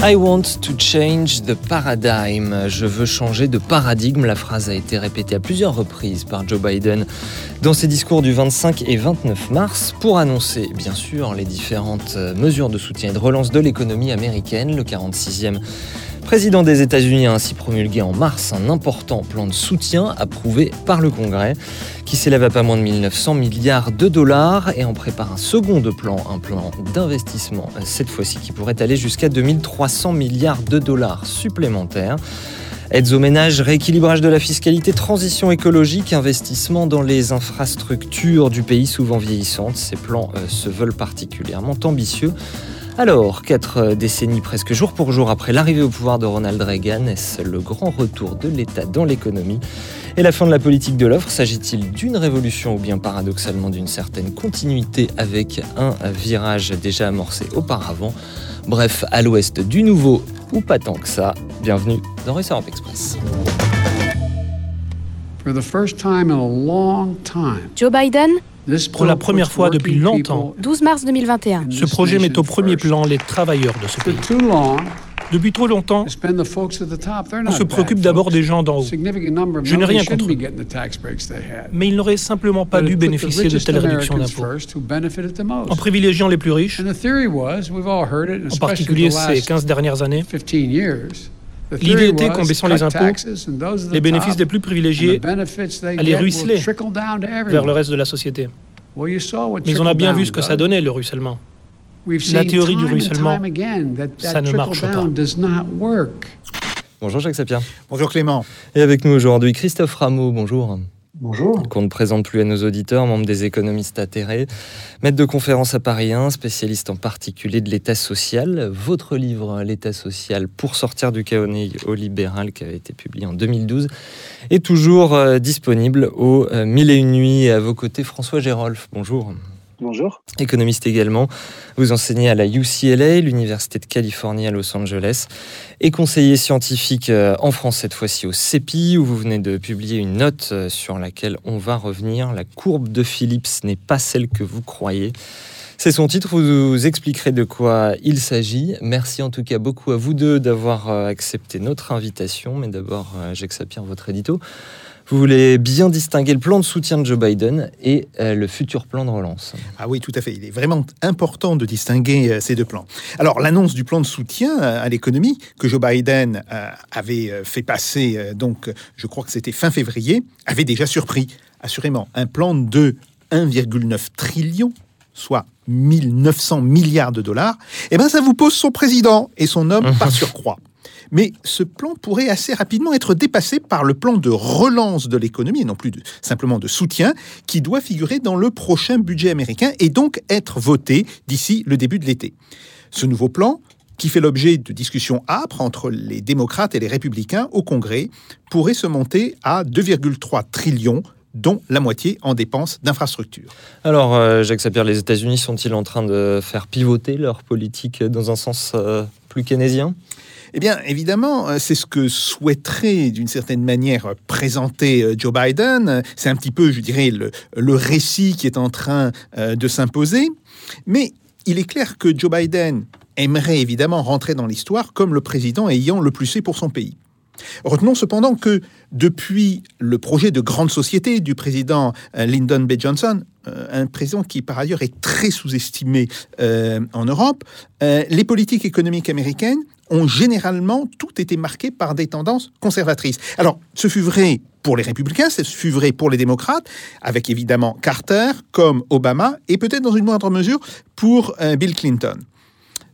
I want to change the paradigm. Je veux changer de paradigme. La phrase a été répétée à plusieurs reprises par Joe Biden dans ses discours du 25 et 29 mars pour annoncer, bien sûr, les différentes mesures de soutien et de relance de l'économie américaine. Le 46e président des États-Unis a ainsi promulgué en mars un important plan de soutien approuvé par le Congrès qui s'élève à pas moins de 1900 milliards de dollars et en prépare un second plan, un plan d'investissement, cette fois-ci qui pourrait aller jusqu'à 2300 milliards de dollars supplémentaires. Aides aux ménages, rééquilibrage de la fiscalité, transition écologique, investissement dans les infrastructures du pays souvent vieillissantes. Ces plans euh, se veulent particulièrement ambitieux. Alors, quatre décennies presque jour pour jour après l'arrivée au pouvoir de Ronald Reagan, est-ce le grand retour de l'État dans l'économie et la fin de la politique de l'offre? S'agit-il d'une révolution ou bien paradoxalement d'une certaine continuité avec un virage déjà amorcé auparavant? Bref, à l'ouest du nouveau ou pas tant que ça, bienvenue dans Russe Europe Express. Joe Biden pour la première fois depuis longtemps, 12 mars 2021. ce projet met au premier plan les travailleurs de ce pays. Depuis trop longtemps, on se préoccupe d'abord des gens d'en haut. Je n'ai rien contre eux. Mais ils n'auraient simplement pas dû bénéficier de telles réductions d'impôts. En privilégiant les plus riches, en particulier ces 15 dernières années, L'idée était qu'en baissant les impôts, les bénéfices des plus privilégiés allaient ruisseler vers le reste de la société. Mais on a bien vu ce que ça donnait, le ruissellement. La théorie du ruissellement, ça ne marche pas. Bonjour Jacques Sapien. Bonjour Clément. Et avec nous aujourd'hui Christophe Rameau, bonjour. Bonjour. Qu'on ne présente plus à nos auditeurs, membre des économistes atterrés, maître de conférence à Paris 1, spécialiste en particulier de l'État social. Votre livre, L'État social pour sortir du chaos libéral, qui avait été publié en 2012, est toujours euh, disponible au euh, Mille et une nuits. À vos côtés, François Gérolf. Bonjour. Bonjour. Économiste également. Vous enseignez à la UCLA, l'Université de Californie à Los Angeles, et conseiller scientifique euh, en France cette fois-ci au CEPI, où vous venez de publier une note euh, sur laquelle on va revenir. La courbe de Phillips n'est pas celle que vous croyez. C'est son titre, vous, vous expliquerez de quoi il s'agit. Merci en tout cas beaucoup à vous deux d'avoir euh, accepté notre invitation, mais d'abord, Jacques Sapir, votre édito. Vous voulez bien distinguer le plan de soutien de Joe Biden et euh, le futur plan de relance. Ah oui, tout à fait. Il est vraiment important de distinguer euh, ces deux plans. Alors, l'annonce du plan de soutien euh, à l'économie que Joe Biden avait fait passer, donc je crois que c'était fin février, avait déjà surpris, assurément, un plan de 1,9 trillion soit 1900 milliards de dollars, eh bien ça vous pose son président et son homme par surcroît. Mais ce plan pourrait assez rapidement être dépassé par le plan de relance de l'économie, et non plus simplement de soutien, qui doit figurer dans le prochain budget américain et donc être voté d'ici le début de l'été. Ce nouveau plan, qui fait l'objet de discussions âpres entre les démocrates et les républicains au Congrès, pourrait se monter à 2,3 trillions dont la moitié en dépenses d'infrastructures. Alors, euh, Jacques Sapir, les États-Unis sont-ils en train de faire pivoter leur politique dans un sens euh, plus keynésien? Eh bien, évidemment, euh, c'est ce que souhaiterait d'une certaine manière présenter euh, Joe Biden. C'est un petit peu, je dirais, le, récit qui est en train euh, de s'imposer. Mais il est clair que Joe Biden aimerait évidemment rentrer dans l'histoire comme le président ayant le plus fait pour son pays. Retenons cependant que depuis le projet de grande société du président Lyndon B. Johnson, un président qui par ailleurs est très sous-estimé en Europe, les politiques économiques américaines ont généralement tout été marqué par des tendances conservatrices. Alors, ce fut vrai pour les républicains, ce fut vrai pour les démocrates, avec évidemment Carter comme Obama, et peut-être dans une moindre mesure pour euh, Bill Clinton.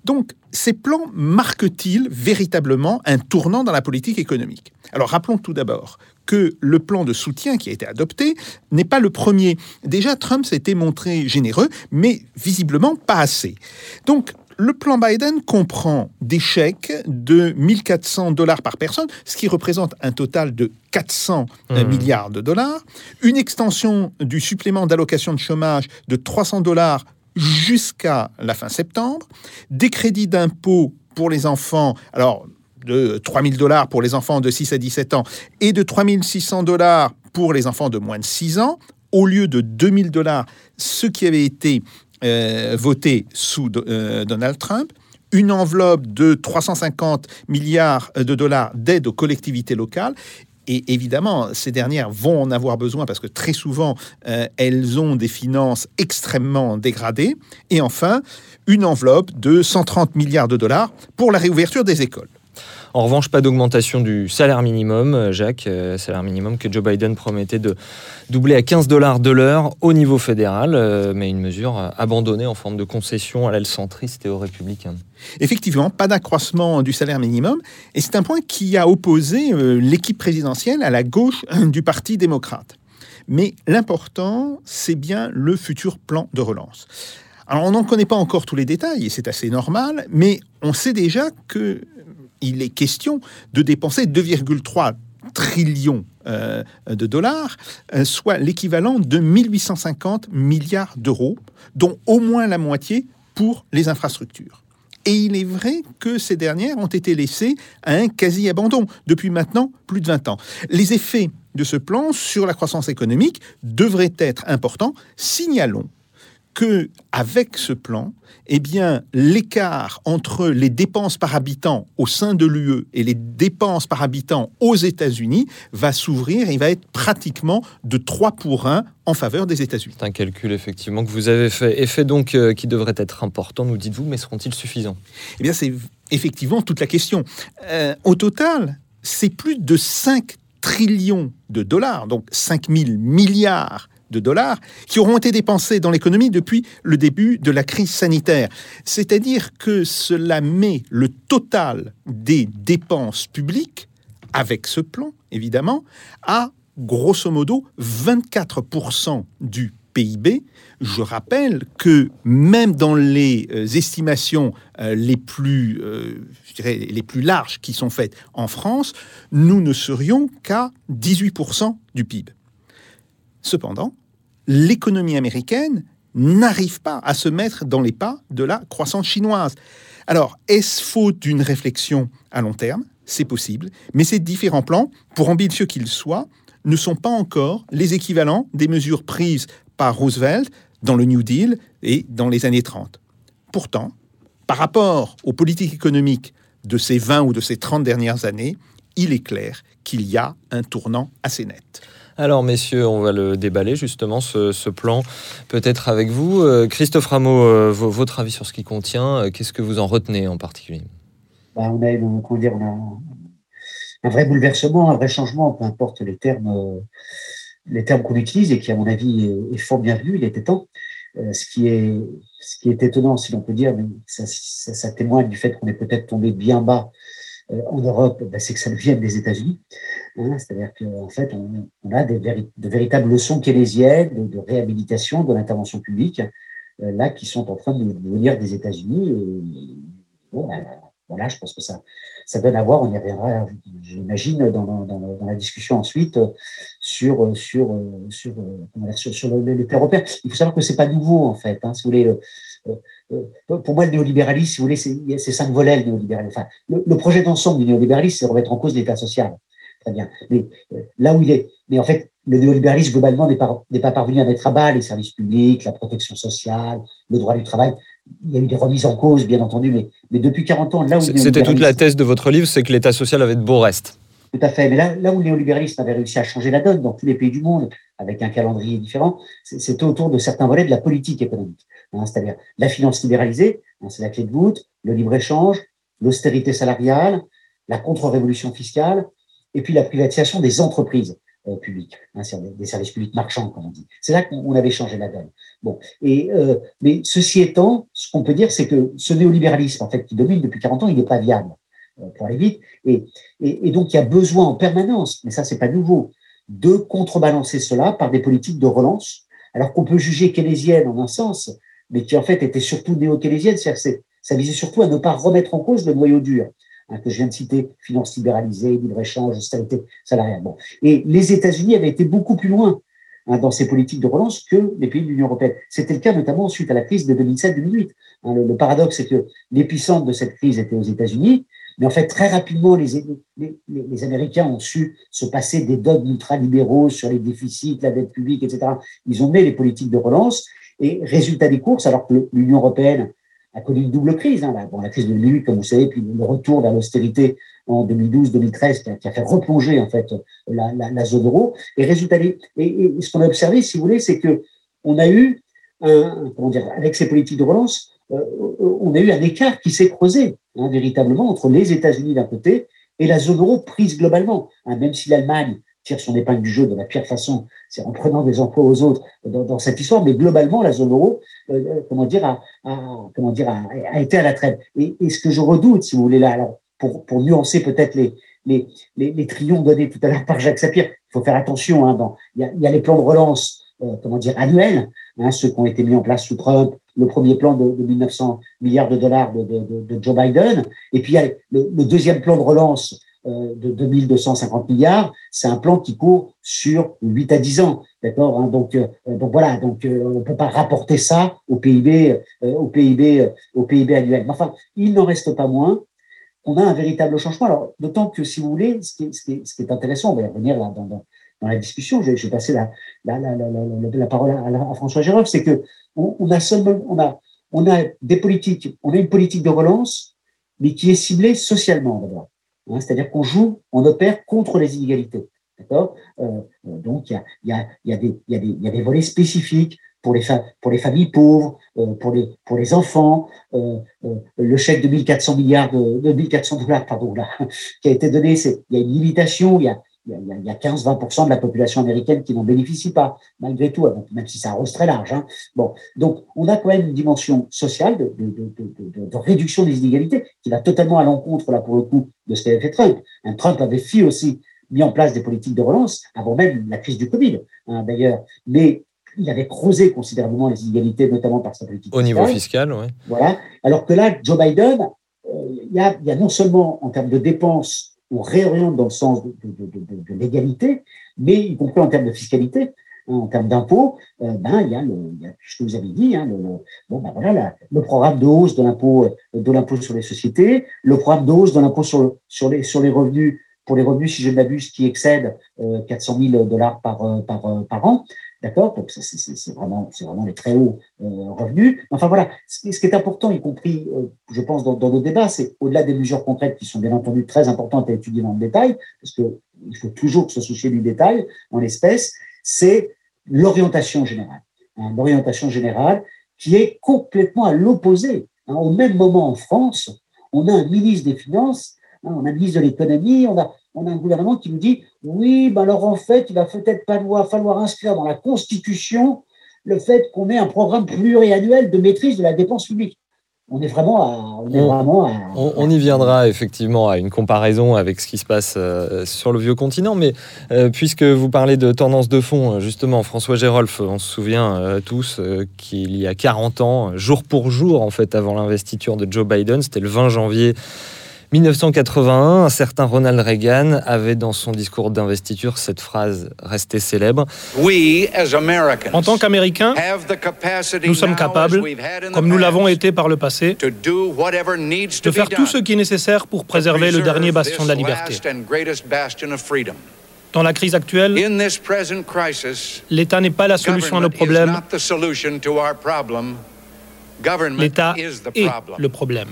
Donc, ces plans marquent-ils véritablement un tournant dans la politique économique? Alors, rappelons tout d'abord que le plan de soutien qui a été adopté n'est pas le premier. Déjà, Trump s'était montré généreux, mais visiblement pas assez. Donc, Le plan Biden comprend des chèques de 1400 dollars par personne, ce qui représente un total de 400 mmh. milliards de dollars, une extension du supplément d'allocation de chômage de 300 dollars jusqu'à la fin septembre, des crédits d'impôt pour les enfants, alors de 3000 dollars pour les enfants de 6 à 17 ans et de 3600 dollars pour les enfants de moins de 6 ans, au lieu de 2000 dollars, ce qui avait été euh, voté sous euh, Donald Trump, une enveloppe de 350 milliards de dollars d'aide aux collectivités locales. Et évidemment, ces dernières vont en avoir besoin parce que très souvent, euh, elles ont des finances extrêmement dégradées. Et enfin, une enveloppe de 130 milliards de dollars pour la réouverture des écoles. En revanche, pas d'augmentation du salaire minimum, euh, Jacques, euh, salaire minimum que Joe Biden promettait de doubler à 15 dollars de l'heure au niveau fédéral, euh, mais une mesure abandonnée en forme de concession à l'aile centriste et aux républicains. Effectivement, pas d'accroissement du salaire minimum, et c'est un point qui a opposé l'équipe présidentielle à la gauche du Parti démocrate. Mais l'important, c'est bien le futur plan de relance. Alors, on n'en connaît pas encore tous les détails, et c'est assez normal, mais on sait déjà que il est question de dépenser 2,3 trillions euh, de dollars, euh, soit l'équivalent de 1850 milliards d'euros, dont au moins la moitié pour les infrastructures. Et il est vrai que ces dernières ont été laissées à un quasi-abandon depuis maintenant plus de 20 ans. Les effets de ce plan sur la croissance économique devraient être importants. Signalons que avec ce plan, eh bien, l'écart entre les dépenses par habitant au sein de l'UE et les dépenses par habitant aux États-Unis va s'ouvrir et va être pratiquement de 3 pour 1 en faveur des États-Unis. C'est un calcul effectivement que vous avez fait, effet donc euh, qui devrait être important, nous dites-vous, mais seront-ils suffisants? Eh bien, c'est effectivement toute la question. Euh, au total, c'est plus de 5 trillions de dollars, donc 5 000 milliards de dollars qui auront été dépensés dans l'économie depuis le début de la crise sanitaire. C'est-à-dire que cela met le total des dépenses publiques, avec ce plan évidemment, à grosso modo 24% du PIB. Je rappelle que même dans les euh, estimations euh, les, plus, euh, les plus larges qui sont faites en France, nous ne serions qu'à 18% du PIB. Cependant, l'économie américaine n'arrive pas à se mettre dans les pas de la croissance chinoise. Alors, est-ce faute d'une réflexion à long terme? C'est possible, mais ces différents plans, pour ambitieux qu'ils soient, ne sont pas encore les équivalents des mesures prises par Roosevelt dans le New Deal et dans les années 30. Pourtant, par rapport aux politiques économiques de ces 20 ou de ces 30 dernières années, il est clair qu'il y a un tournant assez net. Alors, messieurs, on va le déballer justement, ce, plan, peut-être avec vous. Euh, Christophe Rameau, euh, votre avis sur ce qu'il contient, euh, qu'est-ce que vous en retenez en particulier? On, a, un vrai bouleversement, un vrai changement, peu importe les termes, les termes qu'on utilise et qui, à mon avis, est, fort bien vu. Il était temps. ce, qui est, étonnant, si l'on peut dire, mais ça, témoigne du fait qu'on est peut-être tombé bien bas en Europe, ben, c'est que ça vient des États-Unis. Hein, c'est-à-dire qu'en fait, on, a de véritables leçons keynésiennes de, réhabilitation de l'intervention publique, euh, là, qui sont en train de, venir des États-Unis. bon, ben, voilà, je pense que ça, ça donne à voir, on y reviendra, j'imagine, dans, dans, la discussion ensuite sur, sur, sur, sur, sur le, européen. Il faut savoir que c'est pas nouveau, en fait. Hein, si vous voulez, euh, pour moi, le néolibéralisme, si vous voulez, c'est cinq volets, le néolibéralisme. Enfin, le, projet d'ensemble du néolibéralisme, c'est remettre en cause l'État social. Très bien. Mais euh, là où il est, mais en fait, le néolibéralisme, globalement, n'est pas, pas parvenu à mettre à bas les services publics, la protection sociale, le droit du travail. Il y a eu des remises en cause, bien entendu, mais, mais depuis 40 ans, là où. C'était toute la thèse de votre livre, c'est que l'État social avait de beaux restes. Tout à fait. Mais là, là où le néolibéralisme avait réussi à changer la donne dans tous les pays du monde, avec un calendrier différent, c'était autour de certains volets de la politique économique. Hein, c'est-à-dire la finance libéralisée, hein, c'est la clé de voûte, le libre-échange, l'austérité salariale, la contre-révolution fiscale, et puis la privatisation des entreprises euh, publiques, hein, des services publics marchands, comme on dit. C'est là qu'on avait changé la donne. Bon, et, euh, mais ceci étant, ce qu'on peut dire, c'est que ce néolibéralisme, en fait, qui domine depuis 40 ans, il n'est pas viable, euh, pour aller vite, et, et, et, donc il y a besoin en permanence, mais ça c'est pas nouveau, de contrebalancer cela par des politiques de relance, alors qu'on peut juger keynésienne en un sens, mais qui en fait était surtout néo-keynésienne, c'est-à-dire ça visait surtout à ne pas remettre en cause le noyau dur. Hein, que je viens de citer, finance libéralisée, libre-échange, austérité salariale. Bon. Et les États-Unis avaient été beaucoup plus loin hein, dans ces politiques de relance que les pays de l'Union européenne. C'était le cas notamment suite à la crise de 2007-2008. Hein, le, paradoxe, c'est que l'épicentre de cette crise était aux États-Unis, mais en fait, très rapidement, les, Américains ont su se passer des dogmes ultralibéraux sur les déficits, la dette publique, etc. Ils ont mis les politiques de relance et résultat des courses, alors que l'Union européenne a connu une double crise. Hein, la, crise de 2008, comme vous savez, puis le retour vers l'austérité en 2012-2013 qui, a fait replonger en fait la, zone euro. Et résultat, et, et ce qu'on a observé, si vous voulez, c'est que on a eu comment dire, avec ces politiques de relance, euh, on a eu un écart qui s'est creusé hein, véritablement entre les États-Unis d'un côté et la zone euro prise globalement. Hein, même si l'Allemagne tire son épingle du jeu de la pire façon, c'est en prenant des emplois aux autres dans, cette histoire, mais globalement, la zone euro, euh, euh, comment dire, a, été à la traîne. Et, et, ce que je redoute, si vous voulez, là, pour, nuancer peut-être les, les, les, les donnés tout à l'heure par Jacques Sapir, il faut faire attention, hein, il, y a, les plans de relance, euh, comment dire, annuels, hein, ceux qui ont été mis en place sous Trump, le premier plan de, de 1900 milliards de dollars de, Joe Biden, et puis il y a le, deuxième plan de relance de 2250 milliards, c'est un plan qui court sur 8 à 10 ans, d'accord hein, Donc, euh, donc voilà, donc euh, on ne peut pas rapporter ça au PIB, au PIB, au PIB annuel. Mais enfin, il n'en reste pas moins qu'on a un véritable changement. Alors, d'autant que si vous voulez, ce qui est, ce qui est, ce qui est intéressant, on va y revenir là dans, dans, dans la discussion. Je vais passer la, la, la, la, parole à, François Gérard, c'est que on, on, a seulement, on a, on a des politiques, on a une politique de relance, mais qui est ciblée socialement d'abord. Hein, C'est-à-dire qu'on joue, on opère contre les inégalités. D'accord? Euh, euh Donc, il y a, y, y, y, a des, volets spécifiques pour les, pour les familles pauvres, euh, pour, les, pour les enfants. Euh, euh le chèque de 1400 milliards de, de 1400 dollars, pardon, là, qui a été donné, il y a une limitation, il y a, il y a, 15-20% de la population américaine qui n'en bénéficie pas, malgré tout, même si ça arrose très large. Hein. Bon, donc on a quand même une dimension sociale de, de, de, de réduction des inégalités qui va totalement à l'encontre, là pour le coup, de ce qu'avait fait Trump. Hein, Trump avait fait aussi mis en place des politiques de relance avant même la crise du Covid, hein, d'ailleurs. Mais il avait creusé considérablement les inégalités, notamment par sa politique au niveau fiscal, oui. Voilà. Alors que là, Joe Biden, euh, il y, a, il y a non seulement en termes de dépenses on réoriente dans le sens de, l'égalité, mais y compris en termes de fiscalité, hein, en termes d'impôts, euh, ben il y a, ce que vous avez dit, hein, ben le programme de hausse de l'impôt de l'impôt sur les sociétés, le programme de hausse de l'impôt sur les revenus pour les revenus si je ne m'abuse qui excèdent euh, 400 000 dollars par euh, euh, an, D'accord? Donc, c'est vraiment, vraiment les très hauts euh, revenus. Enfin, voilà. Ce qui, est important, y compris, euh, je pense, dans, nos débats, c'est au-delà des mesures concrètes qui sont bien entendu très importantes à étudier dans le détail, parce qu'il faut toujours se soucier du détail en l'espèce, c'est l'orientation générale. Hein, l'orientation générale qui est complètement à l'opposé. Hein, au même moment en France, on a un ministre des Finances, hein, on a un ministre de l'économie, on a on a un gouvernement qui nous dit oui, ben alors en fait, il va peut-être pas falloir inscrire dans la Constitution le fait qu'on ait un programme pluriannuel de maîtrise de la dépense publique. On est vraiment à, on, est vraiment on, y viendra effectivement à une comparaison avec ce qui se passe euh, sur le vieux continent, mais euh, puisque vous parlez de tendance de fond, justement, François Gérolf, on se souvient euh, tous qu'il y a 40 ans, jour pour jour, en fait, avant l'investiture de Joe Biden, c'était le 20 janvier 1981, un certain Ronald Reagan avait dans son discours d'investiture cette phrase restée célèbre. En tant qu'Américains, nous sommes capables, comme nous l'avons été par le passé, de faire tout ce qui est nécessaire pour préserver le dernier bastion de la liberté. Dans la crise actuelle, l'État n'est pas la solution à nos problèmes. L'État est le problème.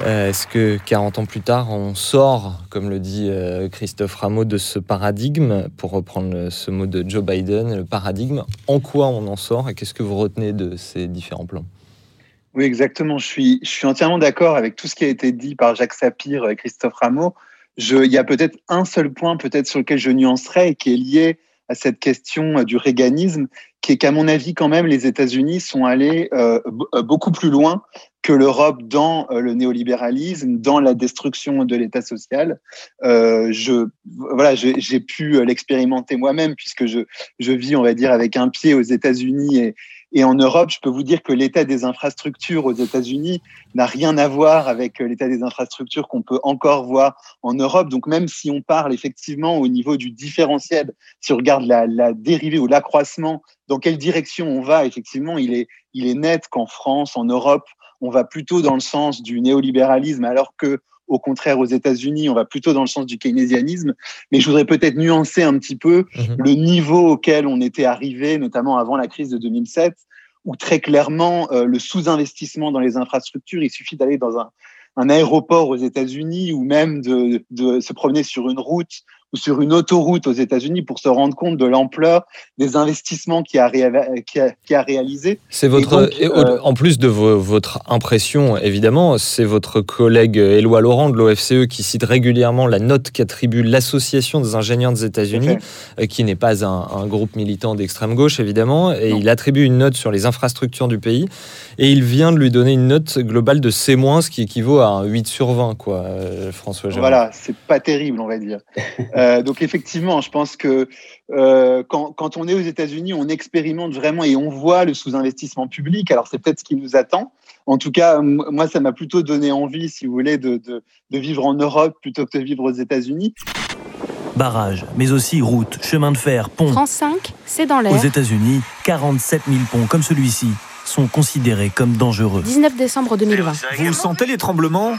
Euh, est-ce que 40 ans plus tard, on sort, comme le dit euh, Christophe Rameau, de ce paradigme, pour reprendre ce mot de Joe Biden, le paradigme? En quoi on en sort et qu'est-ce que vous retenez de ces différents plans? Oui, exactement. Je suis, je suis entièrement d'accord avec tout ce qui a été dit par Jacques Sapir et Christophe Rameau. Je, il y a peut-être un seul point peut-être sur lequel je nuancerai et qui est lié à cette question du réganisme, qui est qu'à mon avis, quand même, les États-Unis sont allés euh, beaucoup plus loin que l'Europe dans euh, le néolibéralisme, dans la destruction de l'État social. Euh, je, voilà, j'ai pu l'expérimenter moi-même puisque je, je vis, on va dire, avec un pied aux États-Unis et, Et en Europe, je peux vous dire que l'état des infrastructures aux États-Unis n'a rien à voir avec l'état des infrastructures qu'on peut encore voir en Europe. Donc même si on parle effectivement au niveau du différentiel, si on regarde la, la dérivée ou l'accroissement, dans quelle direction on va, effectivement, il est, il est net qu'en France, en Europe, on va plutôt dans le sens du néolibéralisme, alors que au contraire, aux États-Unis, on va plutôt dans le sens du keynésianisme. Mais je voudrais peut-être nuancer un petit peu mhm. le niveau auquel on était arrivé, notamment avant la crise de 2007, où très clairement, euh, le sous-investissement dans les infrastructures, il suffit d'aller dans un, un aéroport aux États-Unis ou même de, de, se promener sur une route ou sur une autoroute aux États-Unis pour se rendre compte de l'ampleur des investissements qu'il a, qui a, qui a réalisé. C'est votre, euh, en plus de votre impression, évidemment, c'est votre collègue Éloi Laurent de l'OFCE qui cite régulièrement la note qu'attribue l'Association des ingénieurs des États-Unis, euh, qui n'est pas un, un, groupe militant d'extrême gauche, évidemment, et il attribue une note sur les infrastructures du pays, et il vient de lui donner une note globale de C-, ce qui équivaut à un 8 sur 20, quoi, euh, François Gérard. Voilà, c'est pas terrible, on va dire. Euh, donc effectivement, je pense que euh, quand, quand, on est aux États-Unis, on expérimente vraiment et on voit le sous-investissement public. Alors c'est peut-être ce qui nous attend. En tout cas, moi, ça m'a plutôt donné envie, si vous voulez, de, de, de vivre en Europe plutôt que de vivre aux États-Unis. Barrages, mais aussi routes, chemins de fer, ponts. France 5, c'est dans l'air. Aux États-Unis, 47 000 ponts comme celui-ci sont considérés comme dangereux. 19 décembre 2020. Vous sentez les tremblements?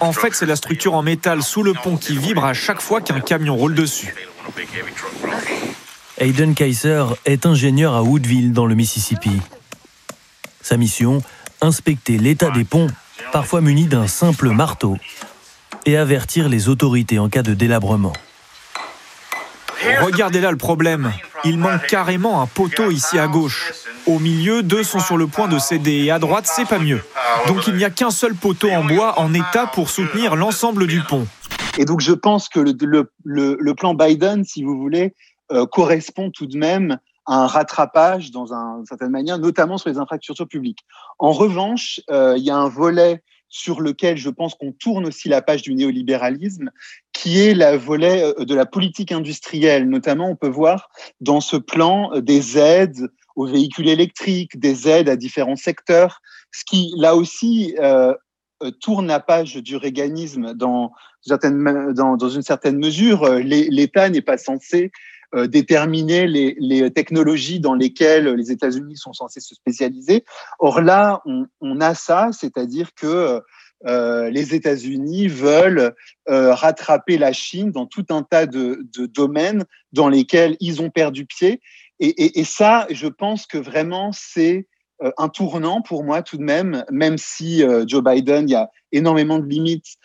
En fait, c'est la structure en métal sous le pont qui vibre à chaque fois qu'un camion roule dessus. Hayden Kaiser est ingénieur à Woodville, dans le Mississippi. Sa mission inspecter l'état des ponts, parfois munis d'un simple marteau, et avertir les autorités en cas de délabrement. Regardez là le problème. Il manque carrément un poteau ici à gauche. Au milieu, deux sont sur le point de céder et à droite, c'est pas mieux. Donc il n'y a qu'un seul poteau en bois en état pour soutenir l'ensemble du pont. Et donc je pense que le, plan Biden, si vous voulez, euh, correspond tout de même à un rattrapage dans un, une certaine manière, notamment sur les infrastructures publiques. En revanche, euh, il y a un volet sur lequel je pense qu'on tourne aussi la page du néolibéralisme, qui est la volet euh, de la politique industrielle. Notamment, on peut voir dans ce plan des aides aux véhicules électriques, des aides à différents secteurs, ce qui, là aussi, euh, tourne la page du réganisme dans, une certaine mesure. L'État n'est pas censé déterminer les, technologies dans lesquelles les États-Unis sont censés se spécialiser. Or là, on, a ça, c'est-à-dire que euh, les États-Unis veulent euh, rattraper la Chine dans tout un tas de, domaines dans lesquels ils ont perdu pied. Et, et, et ça, je pense que vraiment, c'est euh, un tournant pour moi tout de même, même si euh, Joe Biden, il y a énormément de limites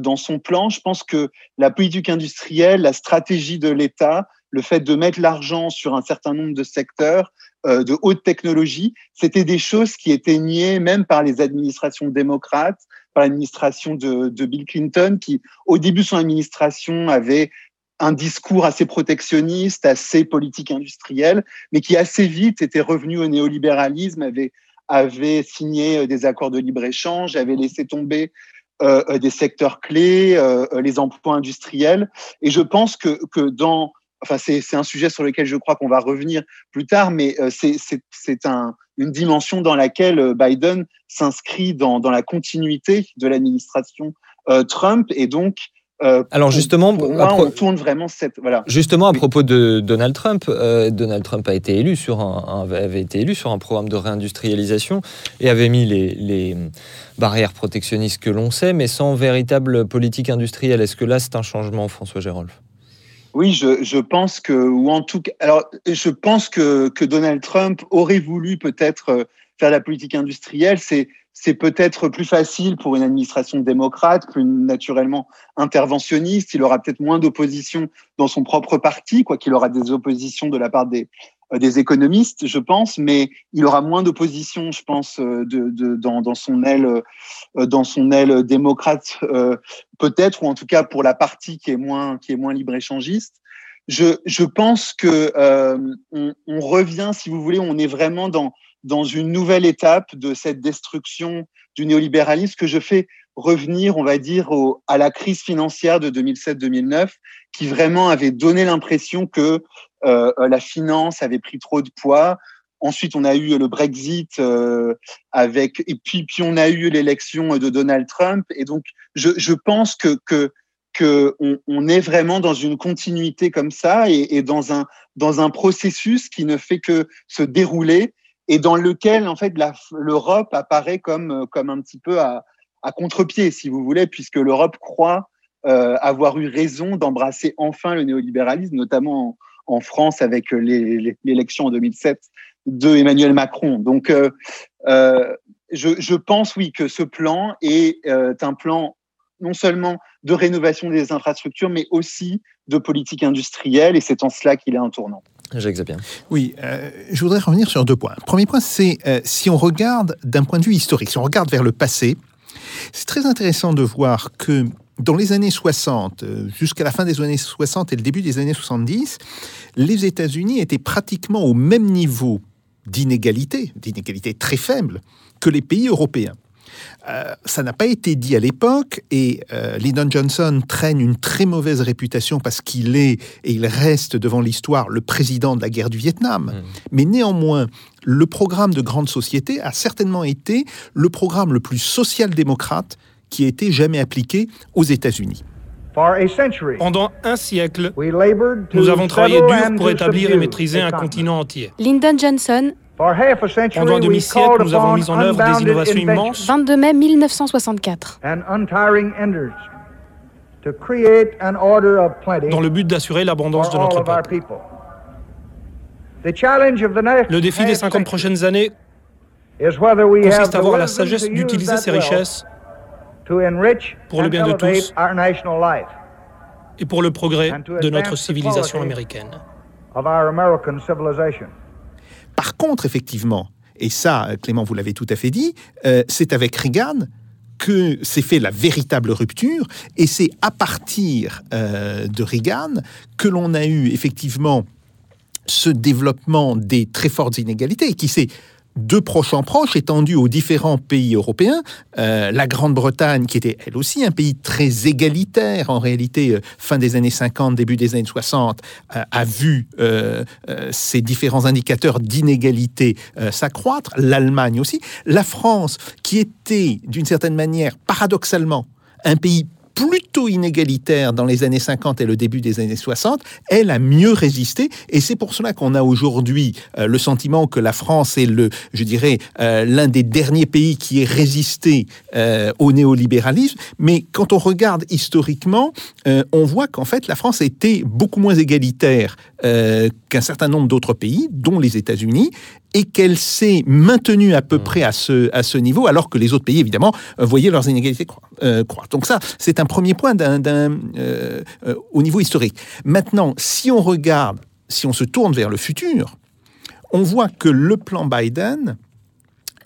dans son plan. Je pense que la politique industrielle, la stratégie de l'État, le fait de mettre l'argent sur un certain nombre de secteurs, de haute technologie, c'était des choses qui étaient niées même par les administrations démocrates, par l'administration de, de, Bill Clinton, qui, au début de son administration, avait un discours assez protectionniste, assez politique industriel, mais qui assez vite était revenu au néolibéralisme, avait, signé euh, des accords de libre-échange, avait laissé tomber euh, euh, des secteurs clés, les emplois industriels. Et je pense que, que dans... Enfin, c'est un sujet sur lequel je crois qu'on va revenir plus tard, mais c'est un, une dimension dans laquelle Biden s'inscrit dans, dans, la continuité de l'administration Trump et donc euh, Alors justement, moi, on tourne vraiment cette voilà. Justement, à propos de Donald Trump, euh, Donald Trump a été élu sur un, avait été élu sur un programme de réindustrialisation et avait mis les, les barrières protectionnistes que l'on sait, mais sans véritable politique industrielle. Est-ce que là, c'est un changement, François Gérolf? Oui, je, je, pense que, ou en tout cas, alors je pense que, que Donald Trump aurait voulu peut-être euh, faire la politique industrielle. C'est c'est peut-être plus facile pour une administration démocrate, plus naturellement interventionniste. Il aura peut-être moins d'opposition dans son propre parti, quoi qu'il aura des oppositions de la part des, euh, économistes, je pense, mais il aura moins d'opposition, je pense, euh, de, dans, son aile, euh, dans son aile démocrate, peut-être, ou en tout cas pour la partie qui est moins, qui est moins libre-échangiste. Je, je pense que on, revient, si vous voulez, on est vraiment dans, dans une nouvelle étape de cette destruction du néolibéralisme que je fais revenir, on va dire, à la crise financière de 2007-2009, qui vraiment avait donné l'impression que euh, la finance avait pris trop de poids. ensuite, on a eu le Brexit avec, et puis, puis on a eu l'élection de Donald Trump. Et donc, je, pense que, que on est vraiment dans une continuité comme ça et, et, dans un dans un processus qui ne fait que se dérouler et dans lequel en fait l'Europe apparaît comme comme un petit peu à, contre-pied si vous voulez puisque l'Europe croit euh, avoir eu raison d'embrasser enfin le néolibéralisme notamment en, France avec l'élection en 2007 de Emmanuel Macron donc euh, euh, je, je, pense oui que ce plan est euh, un plan non seulement de rénovation des infrastructures, mais aussi de politique industrielle, et c'est en cela qu'il est un tournant. Jacques. Oui, euh, je voudrais revenir sur deux points. Premier point, c'est euh, si on regarde d'un point de vue historique, si on regarde vers le passé, c'est très intéressant de voir que dans les années 60, euh, jusqu'à la fin des années 60 et le début des années 70, les États-Unis étaient pratiquement au même niveau d'inégalité, d'inégalité très faible, que les pays européens. Euh, ça n'a pas été dit à l'époque et euh, Lyndon Johnson traîne une très mauvaise réputation parce qu'il est et il reste devant l'histoire le président de la guerre du Vietnam. Mmh. Mais néanmoins, le programme de grande société a certainement été le programme le plus social-démocrate qui a été jamais appliqué aux États-Unis. Pendant un siècle, nous avons travaillé dur pour établir et maîtriser un continent entier. Lyndon Johnson, pendant un demi-siècle, nous avons mis en œuvre des innovations immenses. 22 mai 1964. Dans le but d'assurer l'abondance de notre peuple. Le défi des 50 prochaines années consiste à avoir la sagesse d'utiliser ces richesses pour le bien de tous et pour le progrès de notre civilisation américaine. Par contre, effectivement, et ça, Clément, vous l'avez tout à fait dit, euh, c'est avec Reagan que s'est fait la véritable rupture, et c'est à partir euh, de Reagan que l'on a eu effectivement ce développement des très fortes inégalités, qui s'est de proche en proche, étendu aux différents pays européens. Euh, la Grande-Bretagne, qui était elle aussi un pays très égalitaire, en réalité, euh, fin des années 50, début des années 60, euh, a vu ces différents indicateurs d'inégalité s'accroître. L'Allemagne aussi. La France, qui était, d'une certaine manière, paradoxalement, un pays plutôt inégalitaire dans les années 50 et le début des années 60, elle a mieux résisté. Et c'est pour cela qu'on a aujourd'hui euh, le sentiment que la France est le, je dirais, euh, l'un des derniers pays qui ait résisté euh, au néolibéralisme. Mais quand on regarde historiquement, on voit qu'en fait la France était beaucoup moins égalitaire qu'un certain nombre d'autres pays, dont les États-Unis, et qu'elle s'est maintenue à peu mmh. près à ce, à ce niveau, alors que les autres pays, évidemment, voyaient leurs inégalités croître. Donc ça, c'est un premier point d'un, euh, euh, au niveau historique. Maintenant, si on regarde, si on se tourne vers le futur, on voit que le plan Biden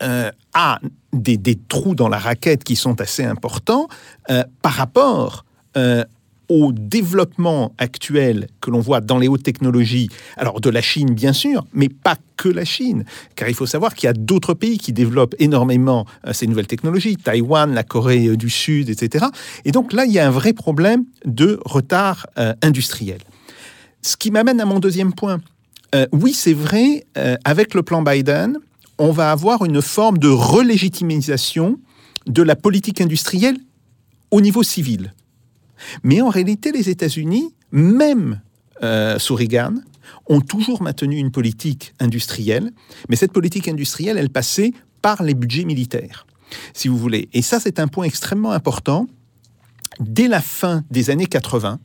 euh, a des, des, trous dans la raquette qui sont assez importants par rapport au développement actuel que l'on voit dans les hautes technologies, alors de la Chine bien sûr, mais pas que la Chine, car il faut savoir qu'il y a d'autres pays qui développent énormément euh, ces nouvelles technologies, Taïwan, la Corée euh, du Sud, etc. Et donc là, il y a un vrai problème de retard euh, industriel. Ce qui m'amène à mon deuxième point. oui, c'est vrai, avec le plan Biden, on va avoir une forme de relégitimisation de la politique industrielle au niveau civil. Mais en réalité, les États-Unis, même euh, sous Reagan, ont toujours maintenu une politique industrielle, mais cette politique industrielle, elle passait par les budgets militaires, si vous voulez. Et ça, c'est un point extrêmement important. Dès la fin des années 80,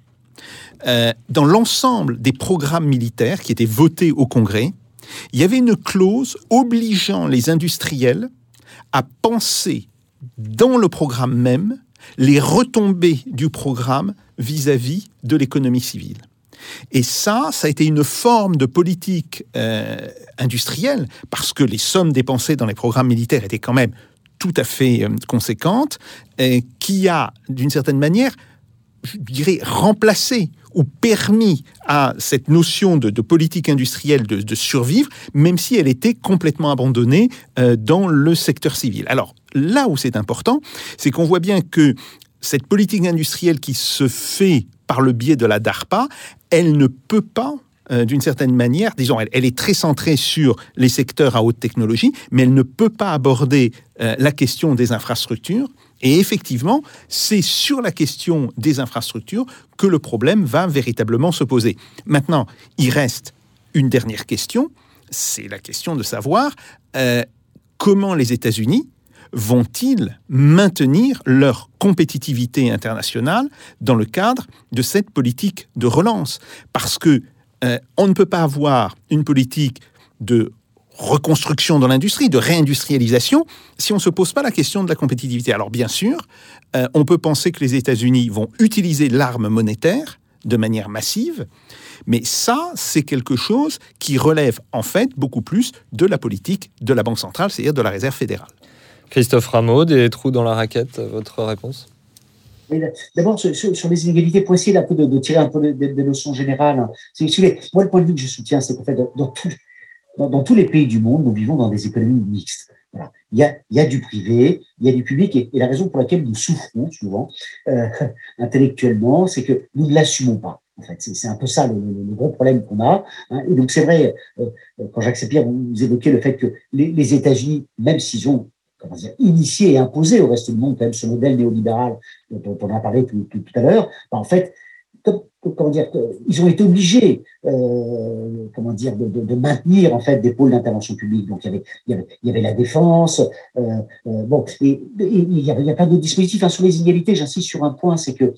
euh, dans l'ensemble des programmes militaires qui étaient votés au Congrès, il y avait une clause obligeant les industriels à penser dans le programme même les retombées du programme vis-à-vis de l'économie civile. Et ça, ça a été une forme de politique euh, industrielle, parce que les sommes dépensées dans les programmes militaires étaient quand même tout à fait euh, conséquentes, qui a, d'une certaine manière, je dirais, remplacé ou permis à cette notion de, politique industrielle de, survivre, même si elle était complètement abandonnée euh, dans le secteur civil. Alors là où c'est important, c'est qu'on voit bien que cette politique industrielle qui se fait par le biais de la DARPA, elle ne peut pas euh, d'une certaine manière, disons, elle, est très centrée sur les secteurs à haute technologie, mais elle ne peut pas aborder euh, la question des infrastructures. Et effectivement, c'est sur la question des infrastructures que le problème va véritablement se poser. Maintenant, il reste une dernière question, c'est la question de savoir euh, comment les États-Unis vont-ils maintenir leur compétitivité internationale dans le cadre de cette politique de relance? Parce que euh, on ne peut pas avoir une politique de reconstruction dans l'industrie, de réindustrialisation, si on ne se pose pas la question de la compétitivité. Alors bien sûr, euh, on peut penser que les États-Unis vont utiliser l'arme monétaire de manière massive, mais ça, c'est quelque chose qui relève en fait beaucoup plus de la politique de la Banque centrale, c'est-à-dire de la Réserve fédérale. Christophe Rameau, des trous dans la raquette, votre réponse? D'abord, sur, les inégalités, pour essayer peu de, tirer un peu des, leçons générales, moi, le point de vue que je soutiens, c'est qu'en fait, dans, tous les pays du monde, nous vivons dans des économies mixtes. Il, y a, du privé, il y a du public, et, la raison pour laquelle nous souffrons souvent euh, intellectuellement, c'est que nous ne l'assumons pas. En fait, c'est un peu ça le, gros problème qu'on a. Hein. Et donc, c'est vrai, euh, quand Jacques Sapir, vous évoquez le fait que les États-Unis, même s'ils ont comment initié et imposé au reste du monde même ce modèle néolibéral dont on a parlé tout, à l'heure, ben, en fait, comment dire, ils ont été obligés, euh, comment dire, de, maintenir en fait des pôles d'intervention publique. Donc il y avait, il y avait, la défense. Euh, euh, bon, il y a, pas de dispositifs hein, sur les inégalités. J'insiste sur un point, c'est que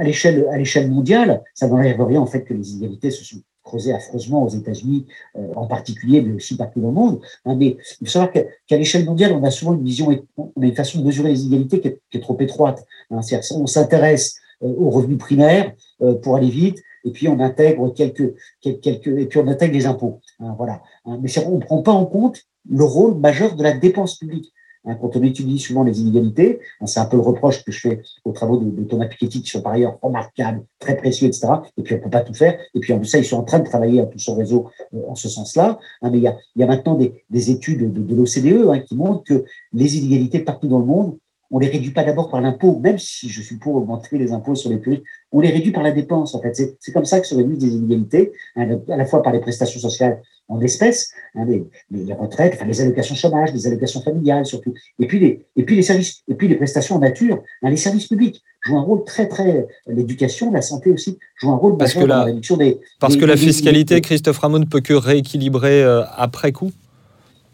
l'échelle à l'échelle mondiale, ça n'enlève rien en fait que les inégalités se sont creusé affreusement aux États-Unis euh, en particulier, mais aussi partout dans le monde. Hein, mais il faut savoir qu'à l'échelle mondiale, on a souvent une vision, on a une façon de mesurer les inégalités qui est, trop étroite. Hein, on s'intéresse euh, aux revenus primaires euh, pour aller vite, et puis on intègre quelques, quelques, et puis on intègre les impôts. Hein, voilà. mais on ne prend pas en compte le rôle majeur de la dépense publique. Hein, quand on étudie souvent les inégalités, hein, c'est un peu le reproche que je fais aux travaux de, Thomas Piketty, qui sont par ailleurs remarquables, très précieux, etc. Et puis on peut pas tout faire. Et puis en plus ça, ils sont en train de travailler à tout son réseau euh, en ce sens-là. Hein, mais il y, a, maintenant des, des études de, de l'OCDE qui montrent que les inégalités partout dans le monde on les réduit pas d'abord par l'impôt, même si je suis pour augmenter les impôts sur les plus riches, on les réduit par la dépense, en fait. C'est comme ça que se réduisent des inégalités, à la fois par les prestations sociales en espèces, hein, les, retraites, enfin les allocations chômage, les allocations familiales surtout, et puis les, et puis les services, et puis les prestations en nature, hein, les services publics jouent un rôle très très, l'éducation, la santé aussi jouent un rôle parce que la, dans la réduction des. Parce que la fiscalité, Christophe Ramon ne peut que rééquilibrer euh, après coup?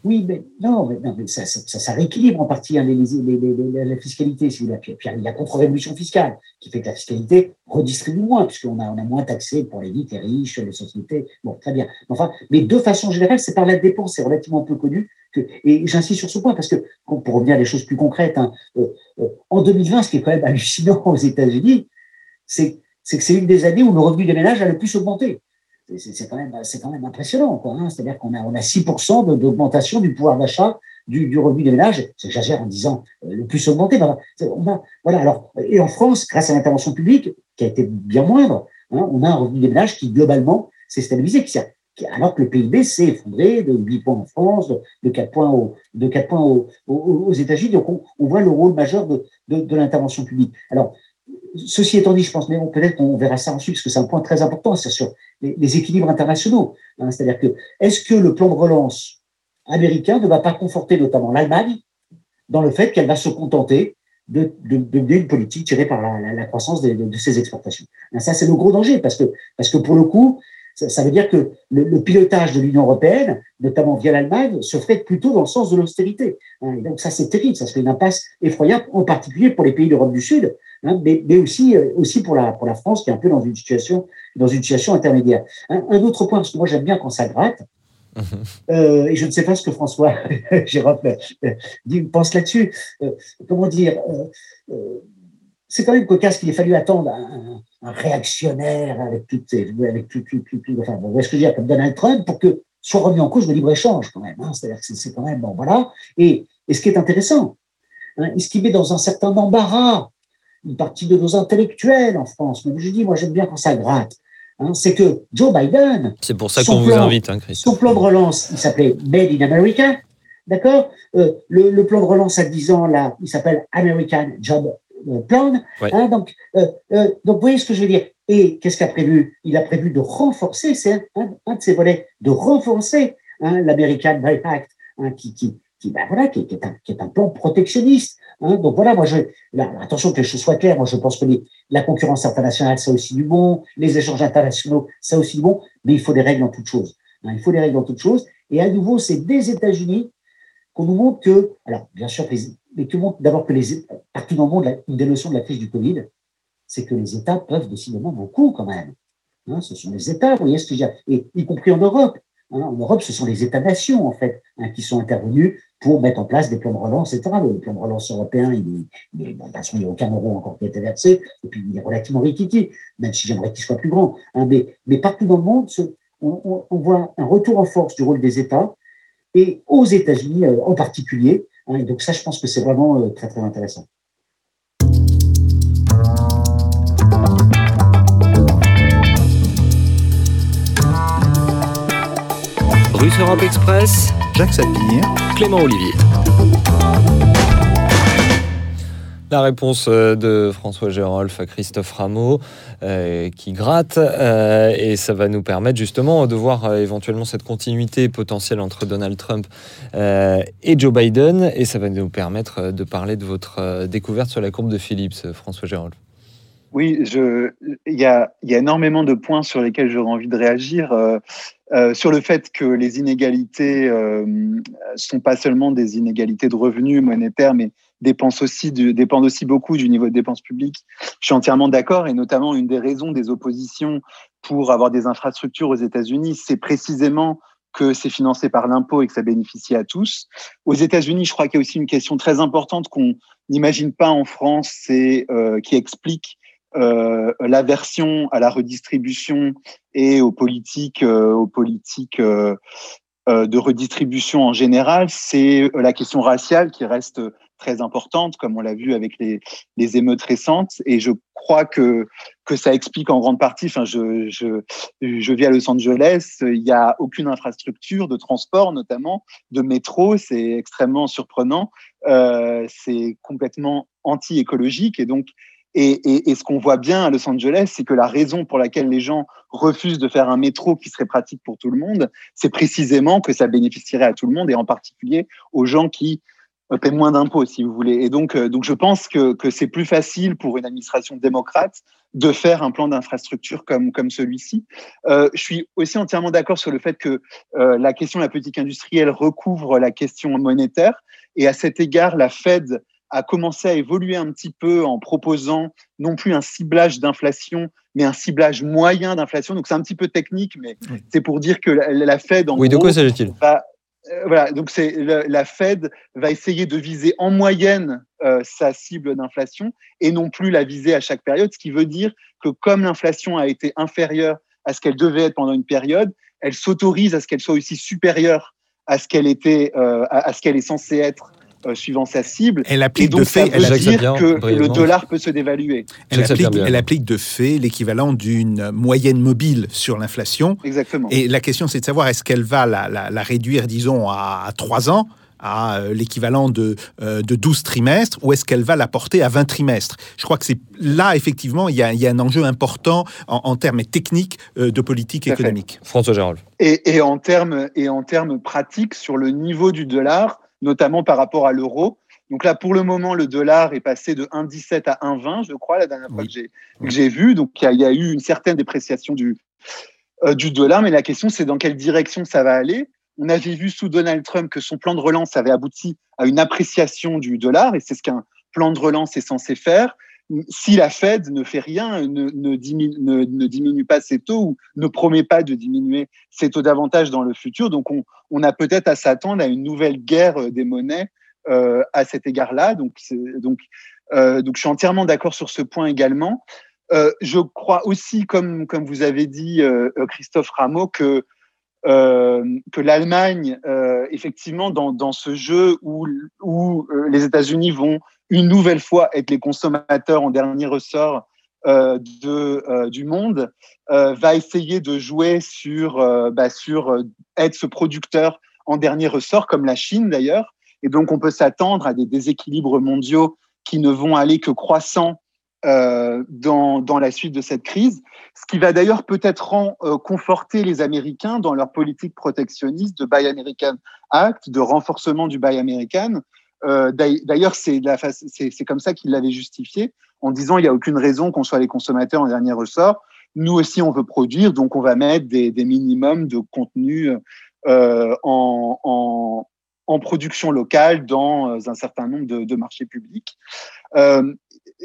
Oui, mais non, mais, ça, ça, ça, rééquilibre en partie hein, les, les, les, la fiscalité. Si vous puis, puis il y a la contre-révolution fiscale qui fait que la fiscalité redistribue moins, puisqu'on a, on a moins taxé pour les vite, les riches, les sociétés. Bon, très bien. Enfin, mais de façon générale, c'est par la dépense, c'est relativement peu connu. Que, et j'insiste sur ce point parce que, pour revenir à des choses plus concrètes, hein, euh, euh, en 2020, ce qui est quand même hallucinant aux États-Unis, c'est que c'est une des années où le revenu des ménages a le plus augmenté c'est quand, même, impressionnant. Hein. C'est-à-dire qu'on a, on a 6% d'augmentation du pouvoir d'achat du, revenu des ménages. J'exagère en disant euh, le plus augmenté. Et en France, grâce à l'intervention publique, qui a été bien moindre, hein, on a un revenu des ménages qui, globalement, s'est stabilisé. Alors que le PIB s'est effondré de 8 points en France, de 4 points, au, de 4 points aux, États-Unis. Donc, on, voit le rôle majeur de, de, de l'intervention publique. Alors, ceci étant dit, je pense, mais peut-être qu'on verra ça ensuite, parce que c'est un point très important, c'est sur les, équilibres internationaux. Hein. C'est-à-dire que, est-ce que le plan de relance américain ne va pas conforter notamment l'Allemagne dans le fait qu'elle va se contenter de, de, une politique tirée par la, croissance de, ses exportations? Hein, ça, c'est le gros danger, parce que, parce que pour le coup, ça, veut dire que le, pilotage de l'Union européenne, notamment via l'Allemagne, se ferait plutôt dans le sens de l'austérité. Hein. donc ça, c'est terrible, ça serait une impasse effroyable, en particulier pour les pays d'Europe du Sud, hein, mais, mais, aussi, euh, aussi pour, la, pour la France, qui est un peu dans une situation, dans une situation intermédiaire. Un, autre point, parce que moi j'aime bien quand ça gratte, euh, et je ne sais pas ce que François Jérôme euh, pense là-dessus. comment dire C'est quand même cocasse qu'il ait fallu attendre un, un réactionnaire avec toutes avec tout, tout, tout, enfin, bon, ce que je veux dire, comme Donald Trump, pour que soit remis en cause le libre-échange, quand même. Hein, C'est-à-dire que c'est quand même, bon, voilà. Et, et ce qui est intéressant, hein, ce qui met dans un certain embarras une partie de nos intellectuels en France, mais je dis, moi, j'aime bien quand ça gratte, hein, c'est que Joe Biden. C'est pour ça qu'on vous invite, hein, Son plan de relance, il s'appelait Made in America, d'accord euh, le, le, plan de relance à 10 ans, là, il s'appelle American Job plan. Hein, donc, donc, vous voyez ce que je veux dire. Et qu'est-ce qu'il a prévu? Il a prévu de renforcer, c'est un, de ses volets, de renforcer hein, l'American Buy Act, qui, qui, qui, ben voilà, qui, est un, qui, est un, plan protectionniste. Hein. Donc voilà, moi, je, attention que les choses soient claires. Moi, je pense que la concurrence internationale, ça aussi du bon. Les échanges internationaux, ça aussi du bon. Mais il faut des règles en toutes choses. Hein. Il faut des règles en toutes choses. Et à nouveau, c'est des États-Unis qu'on nous montre que, alors bien sûr, mais que montre d'abord que les partout dans le monde, une des notions de la crise du Covid, c'est que les États peuvent décidément beaucoup quand même. Hein, ce sont les États, vous voyez ce que je et y compris en Europe. Hein, en Europe, ce sont les États-nations en fait hein, qui sont intervenus pour mettre en place des plans de relance, etc. Le plan de relance européen, il, il, il, il n'y a aucun euro encore qui a été versé, et puis il est relativement riquiqué, même si j'aimerais qu'il soit plus grand. Hein, mais, partout dans le monde, on, voit un retour en force du rôle des États, et aux États-Unis euh, en particulier. Donc ça, je pense que c'est vraiment euh, très très intéressant. Russe Europe Express, Jacques Sapir, Clément Olivier. La réponse euh, de François Gérolf à Christophe Rameau euh, qui gratte euh, et ça va nous permettre justement de voir éventuellement cette continuité potentielle entre Donald Trump et Joe Biden et ça va nous permettre de parler de votre découverte sur la courbe de Phillips, François Gérolf. Oui, il y a, y a, énormément de points sur lesquels j'aurais envie de réagir. Sur le fait que les inégalités euh, sont pas seulement des inégalités de revenus monétaires, mais dépendent aussi, dépendent aussi beaucoup du niveau de dépenses publiques. Je suis entièrement d'accord et notamment une des raisons des oppositions pour avoir des infrastructures aux États-Unis, c'est précisément que c'est financé par l'impôt et que ça bénéficie à tous. Aux États-Unis, je crois qu'il y a aussi une question très importante qu'on n'imagine pas en France, euh, qui explique euh, l'aversion à la redistribution et aux politiques, euh, aux politiques euh, de redistribution en général, c'est la question raciale qui reste très importante, comme on l'a vu avec les, émeutes récentes. Et je crois que, ça explique en grande partie, enfin, je, vis à Los Angeles, il n'y a aucune infrastructure de transport, notamment de métro, c'est extrêmement surprenant, c'est complètement anti-écologique. Et donc, et, et, et, ce qu'on voit bien à Los Angeles, c'est que la raison pour laquelle les gens refusent de faire un métro qui serait pratique pour tout le monde, c'est précisément que ça bénéficierait à tout le monde et en particulier aux gens qui paient moins d'impôts, si vous voulez. Et donc, euh, donc je pense que, que c'est plus facile pour une administration démocrate de faire un plan d'infrastructure comme, comme celui-ci. Euh, je suis aussi entièrement d'accord sur le fait que euh, la question de la politique industrielle recouvre la question monétaire. Et à cet égard, la Fed a commencé à évoluer un petit peu en proposant non plus un ciblage d'inflation, mais un ciblage moyen d'inflation. Donc c'est un petit peu technique, mais c'est pour dire que la, la Fed en oui, de quoi s'agit-il? euh, voilà, donc c'est la, Fed va essayer de viser en moyenne euh, sa cible d'inflation et non plus la viser à chaque période, ce qui veut dire que comme l'inflation a été inférieure à ce qu'elle devait être pendant une période, elle s'autorise à ce qu'elle soit aussi supérieure à ce qu'elle était, euh, à, ce qu'elle est censée être euh, suivant sa cible. Elle applique donc, de fait, veut dire que le dollar peut se dévaluer. Elle applique, elle applique, de fait l'équivalent d'une moyenne mobile sur l'inflation. Exactement. Et la question, c'est de savoir est-ce qu'elle va la, la, la, réduire, disons, à, à 3 ans à euh, l'équivalent de, euh, de 12 trimestres ou est-ce qu'elle va la porter à 20 trimestres? Je crois que c'est là, effectivement, il y, a, il y, a, un enjeu important en, en termes techniques de politique économique. François Gérald. Et, et, en termes, et en termes pratiques, sur le niveau du dollar, notamment par rapport à l'euro. Donc là, pour le moment, le dollar est passé de 1,17 à 1,20, je crois, la dernière fois que j'ai vu. Donc il y, a eu une certaine dépréciation du, euh, du dollar, mais la question, c'est dans quelle direction ça va aller. On avait vu sous Donald Trump que son plan de relance avait abouti à une appréciation du dollar, et c'est ce qu'un plan de relance est censé faire si la Fed ne fait rien, ne, ne, diminue, pas ses taux ou ne promet pas de diminuer ses taux davantage dans le futur, donc on, on a peut-être à s'attendre à une nouvelle guerre euh, des monnaies euh, à cet égard-là. Donc, donc, euh, donc, je suis entièrement d'accord sur ce point également. Je crois aussi, comme, comme vous avez dit, Christophe Rameau, que que l'Allemagne, effectivement, dans, dans, ce jeu où, où les États-Unis vont une nouvelle fois être les consommateurs en dernier ressort euh, euh, du monde, euh, va essayer de jouer sur, bah, sur être ce producteur en dernier ressort, comme la Chine d'ailleurs. Et donc, on peut s'attendre à des déséquilibres mondiaux qui ne vont aller que croissant dans, dans, la suite de cette crise, ce qui va d'ailleurs peut-être conforter les Américains dans leur politique protectionniste de Buy American Act, de renforcement du Buy American. Euh, d'ailleurs, c'est comme ça qu'ils l'avaient justifié, en disant il n'y a aucune raison qu'on soit les consommateurs en dernier ressort. Nous aussi, on veut produire, donc on va mettre des, minimums de contenu euh, en, production locale dans un certain nombre de, marchés publics. Euh,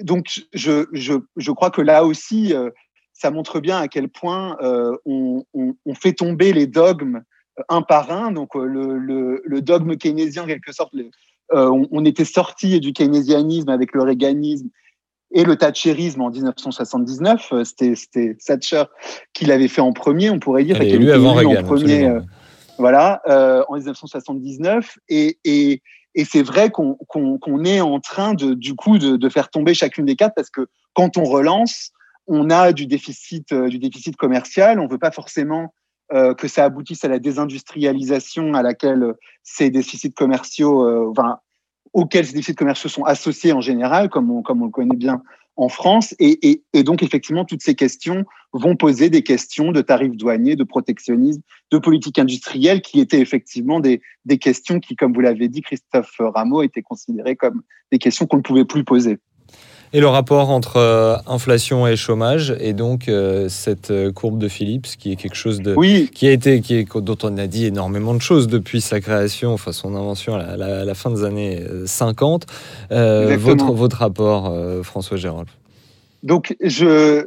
donc, je, crois que là aussi, euh, ça montre bien à quel point euh, on, fait tomber les dogmes euh, un par un. Donc, le, le, le dogme keynésien, en quelque sorte, on, on, était sorti du keynésianisme avec le réganisme et le thatcherisme en 1979. C'était Thatcher qui l'avait fait en premier, on pourrait dire. Elle est avant Reagan, en premier, voilà, euh, en 1979. Et, et, et c'est vrai qu'on est en train de, du coup de, de, faire tomber chacune des quatre parce que quand on relance, on a du déficit, euh, du déficit commercial. On ne veut pas forcément euh, que ça aboutisse à la désindustrialisation à laquelle ces déficits commerciaux, euh, enfin, auxquels ces déficits commerciaux sont associés en général, comme on, comme on le connaît bien en France. Et, et, et, donc, effectivement, toutes ces questions vont poser des questions de tarifs douaniers, de protectionnisme, de politique industrielle, qui étaient effectivement des, des questions qui, comme vous l'avez dit, Christophe Rameau, étaient considérées comme des questions qu'on ne pouvait plus poser. Et le rapport entre euh, inflation et chômage, et donc euh, cette euh, courbe de Phillips, qui est quelque chose de, oui. qui a été, qui est, dont on a dit énormément de choses depuis sa création, enfin son invention à la, à la fin des années 50. Euh, votre, votre rapport, François Gérald donc, je,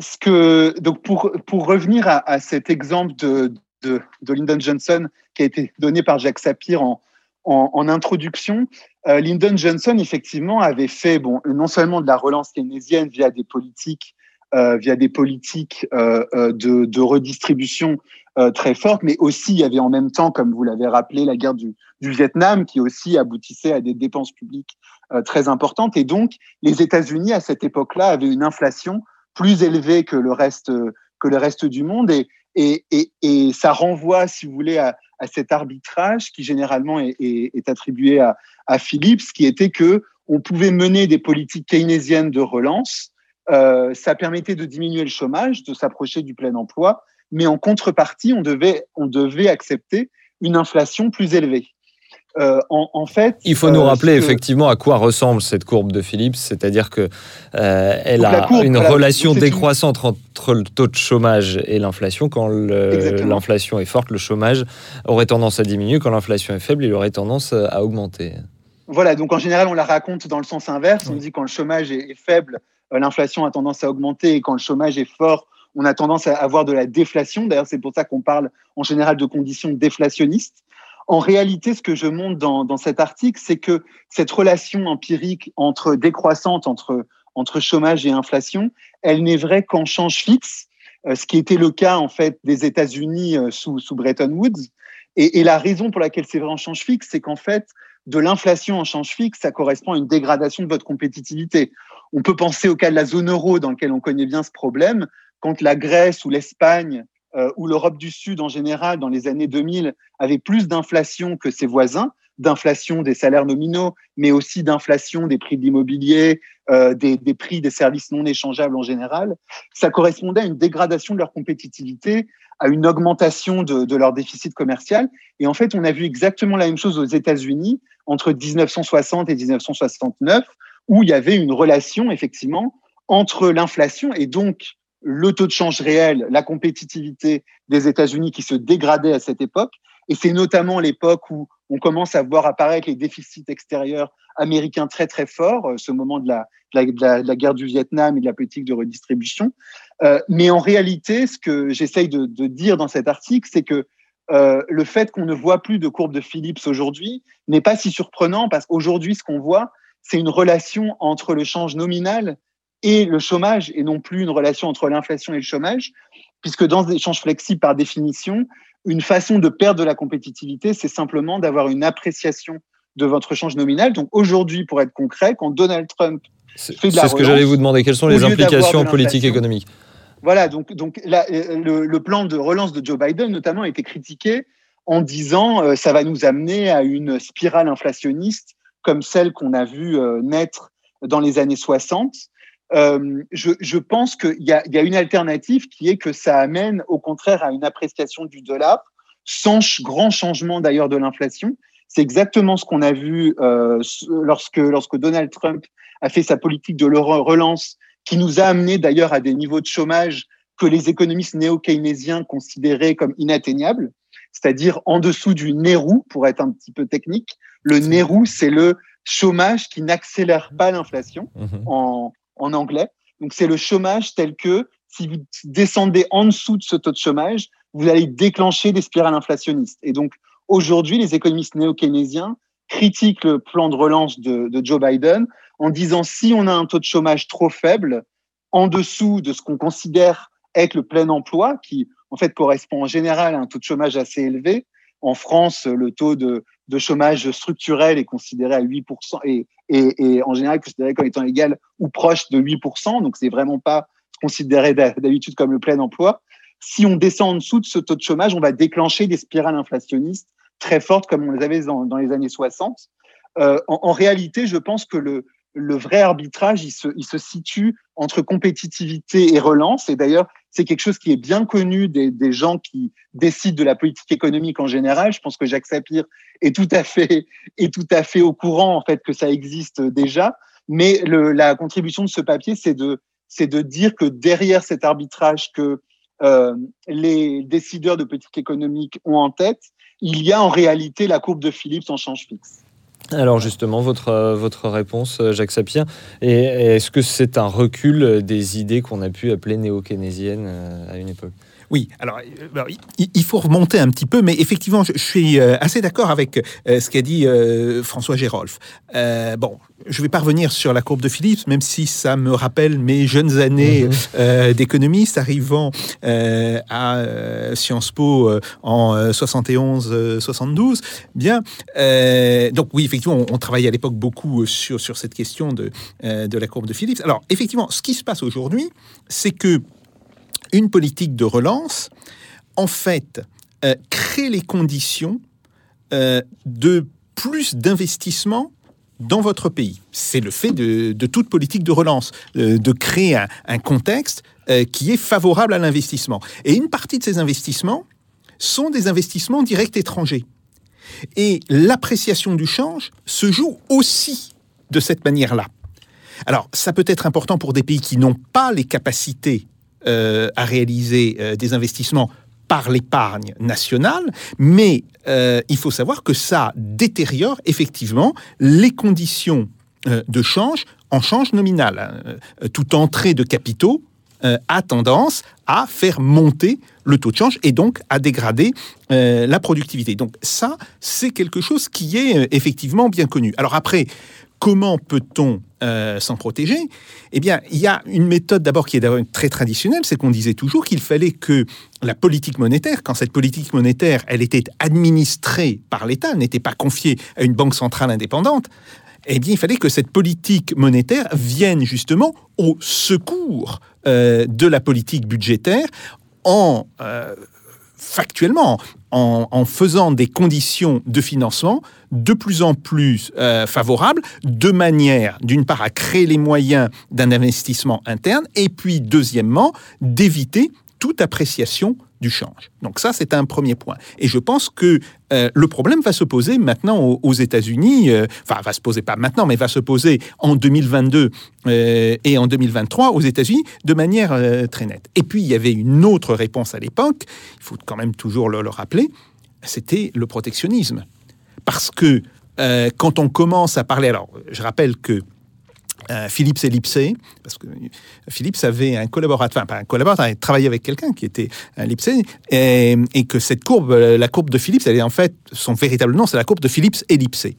ce que, donc pour, pour revenir à, à cet exemple de, de, de, Lyndon Johnson qui a été donné par Jacques Sapir en, en, en introduction, euh, Lyndon Johnson, effectivement, avait fait bon, non seulement de la relance keynésienne via des politiques, euh, via des politiques euh, euh de, de, redistribution euh, très fortes, mais aussi il y avait en même temps, comme vous l'avez rappelé, la guerre du, du, Vietnam qui aussi aboutissait à des dépenses publiques très importantes. Et donc, les États-Unis, à cette époque-là, avaient une inflation plus élevée que le reste, que le reste du monde. Et, et, et, et ça renvoie, si vous voulez, à, à cet arbitrage qui généralement est, est, est attribué à, à, Philips, qui était que on pouvait mener des politiques keynésiennes de relance. Euh, ça permettait de diminuer le chômage, de s'approcher du plein emploi, mais en contrepartie, on devait, on devait accepter une inflation plus élevée. Euh, en, en, fait, il faut nous euh, rappeler que... effectivement à quoi ressemble cette courbe de Phillips, c'est-à-dire que euh, elle a courbe, une relation décroissante une... entre le taux de chômage et l'inflation. Quand l'inflation est forte, le chômage aurait tendance à diminuer. Quand l'inflation est faible, il aurait tendance à augmenter. Voilà, donc en général, on la raconte dans le sens inverse. On dit quand le chômage est, faible, l'inflation a tendance à augmenter, et quand le chômage est fort, on a tendance à avoir de la déflation. D'ailleurs, c'est pour ça qu'on parle en général de conditions déflationnistes. En réalité, ce que je montre dans, dans cet article, c'est que cette relation empirique entre décroissante entre, entre chômage et inflation, elle n'est vraie qu'en change fixe, euh, ce qui était le cas en fait des États-Unis euh, sous, sous Bretton Woods. Et, et, la raison pour laquelle c'est vrai en change fixe, c'est qu'en fait, de l'inflation en change fixe, ça correspond à une dégradation de votre compétitivité. On peut penser au cas de la zone euro dans lequel on connaît bien ce problème, quand la Grèce ou l'Espagne euh, où l'Europe du Sud en général, dans les années 2000, avait plus d'inflation que ses voisins, d'inflation des salaires nominaux, mais aussi d'inflation des prix de l'immobilier, euh, des, prix des services non échangeables en général, ça correspondait à une dégradation de leur compétitivité, à une augmentation de leur déficit commercial. Et en fait, on a vu exactement la même chose aux États-Unis entre 1960 et 1969, où il y avait une relation, effectivement, entre l'inflation et donc le taux de change réel, la compétitivité des États-Unis qui se dégradait à cette époque. Et c'est notamment l'époque où on commence à voir apparaître les déficits extérieurs américains très très forts, ce moment de la, de la, guerre du Vietnam et de la politique de redistribution. Euh, mais en réalité, ce que j'essaye de, de, dire dans cet article, c'est que euh, le fait qu'on ne voit plus de courbe de Phillips aujourd'hui n'est pas si surprenant parce qu'aujourd'hui, ce qu'on voit, c'est une relation entre le change nominal et le chômage et non plus une relation entre l'inflation et le chômage, puisque dans des échanges flexibles, par définition, une façon de perdre de la compétitivité, c'est simplement d'avoir une appréciation de votre change nominal. Donc aujourd'hui, pour être concret, quand Donald Trump fait de la C'est ce que j'allais vous demander. Quelles sont les implications politiques et économiques Voilà, donc, donc là, le, le, plan de relance de Joe Biden, notamment, a été critiqué en disant euh, ça va nous amener à une spirale inflationniste comme celle qu'on a vu euh, naître dans les années 60. Euh, je, je, pense qu'il y, y a, une alternative qui est que ça amène au contraire à une appréciation du dollar, sans grand changement d'ailleurs de l'inflation. C'est exactement ce qu'on a vu euh, lorsque, lorsque Donald Trump a fait sa politique de relance, qui nous a amené d'ailleurs à des niveaux de chômage que les économistes néo-keynésiens considéraient comme inatteignables, c'est-à-dire en dessous du NERU, pour être un petit peu technique. Le NERU, c'est le chômage qui n'accélère pas l'inflation mhm. en, en anglais. Donc c'est le chômage tel que si vous descendez en dessous de ce taux de chômage, vous allez déclencher des spirales inflationnistes. Et donc aujourd'hui, les économistes néo-keynésiens critiquent le plan de relance de, Joe Biden en disant si on a un taux de chômage trop faible, en dessous de ce qu'on considère être le plein emploi, qui en fait correspond en général à un taux de chômage assez élevé. En France, le taux de, chômage structurel est considéré à 8% et, et, en général considéré comme étant égal ou proche de 8%. Donc, c'est vraiment pas considéré d'habitude comme le plein emploi. Si on descend en dessous de ce taux de chômage, on va déclencher des spirales inflationnistes très fortes comme on les avait dans, les années 60. Euh, en, réalité, je pense que le, le vrai arbitrage, il se, il se situe entre compétitivité et relance. Et d'ailleurs, c'est quelque chose qui est bien connu des, gens qui décident de la politique économique en général. Je pense que Jacques Sapir est tout à fait, est tout à fait au courant en fait que ça existe déjà. Mais le, la contribution de ce papier, c'est de, c'est de dire que derrière cet arbitrage que euh, les décideurs de politique économique ont en tête, il y a en réalité la courbe de Phillips en change fixe. Alors justement, votre, euh, réponse, euh, Jacques Sapir, est-ce que c'est un recul des idées qu'on a pu appeler néo-keynésiennes euh, à une époque? Oui, alors il faut remonter un petit peu, mais effectivement, je, suis assez d'accord avec ce qu'a dit François Gérolf. bon, je vais pas revenir sur la courbe de Phillips, même si ça me rappelle mes jeunes années mhm. d'économiste arrivant à Sciences Po en 71-72. Bien, donc oui, effectivement, on, travaillait à l'époque beaucoup sur, sur cette question de, de la courbe de Phillips. Alors, effectivement, ce qui se passe aujourd'hui, c'est que une politique de relance, en fait, euh, crée les conditions euh, de plus d'investissement dans votre pays. C'est le fait de, toute politique de relance, euh, de créer un, contexte qui est favorable à l'investissement. Et une partie de ces investissements sont des investissements directs étrangers. Et l'appréciation du change se joue aussi de cette manière-là. Alors, ça peut être important pour des pays qui n'ont pas les capacités à réaliser euh, des investissements par l'épargne nationale, mais euh, il faut savoir que ça détériore effectivement les conditions de change en change nominal. Hein. Toute entrée de capitaux a tendance à faire monter le taux de change et donc à dégrader la productivité. Donc ça, c'est quelque chose qui est effectivement bien connu. Alors après, comment peut-on euh, s'en protéger? Eh bien, il y a une méthode d'abord qui est très traditionnelle, c'est qu'on disait toujours qu'il fallait que la politique monétaire, quand cette politique monétaire, elle était administrée par l'État, n'était pas confiée à une banque centrale indépendante, eh bien, il fallait que cette politique monétaire vienne justement au secours euh, de la politique budgétaire en euh, factuellement, en, faisant des conditions de financement de plus en plus euh, favorables, de manière, d'une part, à créer les moyens d'un investissement interne, et puis, deuxièmement, d'éviter toute appréciation change. Donc ça, c'est un premier point. Et je pense que euh, le problème va se poser maintenant aux, États-Unis, euh, enfin, va se poser pas maintenant, mais va se poser en 2022 euh, et en 2023 aux États-Unis de manière très nette. Et puis, il y avait une autre réponse à l'époque, il faut quand même toujours le rappeler, c'était le protectionnisme. Parce que quand on commence à parler, alors je rappelle que euh, Philips ellipsé, parce que Philips avait un collaborateur, enfin pas un collaborateur, il travaillait avec quelqu'un qui était un ellipsé, et, que cette courbe, euh, la courbe de Philips, elle est en fait, son véritable nom, c'est la courbe de Philips ellipsé.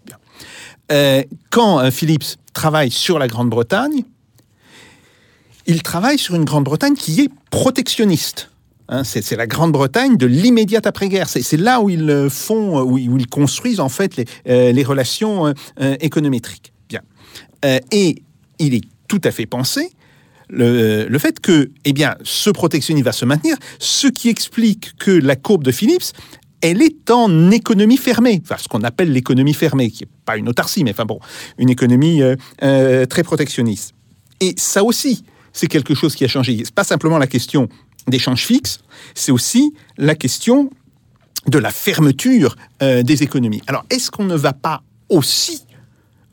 Euh, quand Philips travaille sur la Grande-Bretagne, il travaille sur une Grande-Bretagne qui est protectionniste. Hein, c'est la Grande-Bretagne de l'immédiate après-guerre. C'est là où ils font, où ils construisent en fait les, les relations économétriques. Bien. et il est tout à fait pensé le, fait que eh bien, ce protectionnisme va se maintenir, ce qui explique que la courbe de Phillips elle est en économie fermée, enfin ce qu'on appelle l'économie fermée, qui n'est pas une autarcie, mais enfin bon, une économie euh, euh, très protectionniste. Et ça aussi, c'est quelque chose qui a changé. C'est pas simplement la question d'échanges fixes, c'est aussi la question de la fermeture euh, des économies. Alors, est-ce qu'on ne va pas aussi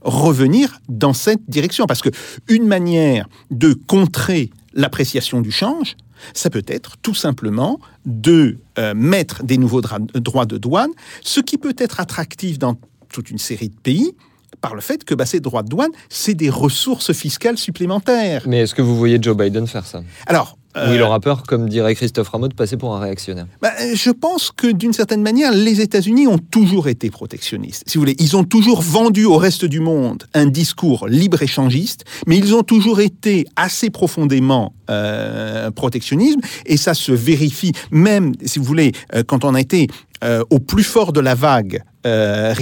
revenir dans cette direction Parce que une manière de contrer l'appréciation du change, ça peut être tout simplement de euh, mettre des nouveaux droits de douane, ce qui peut être attractif dans toute une série de pays, par le fait que bah, ces droits de douane, c'est des ressources fiscales supplémentaires. Mais est-ce que vous voyez Joe Biden faire ça? Alors, ou il aura peur, comme dirait Christophe Rameau, de passer pour un réactionnaire bah, Je pense que d'une certaine manière, les États-Unis ont toujours été protectionnistes. Si vous voulez, ils ont toujours vendu au reste du monde un discours libre-échangiste, mais ils ont toujours été assez profondément euh, protectionnisme, et ça se vérifie même, si vous voulez, euh, quand on a été euh, au plus fort de la vague euh,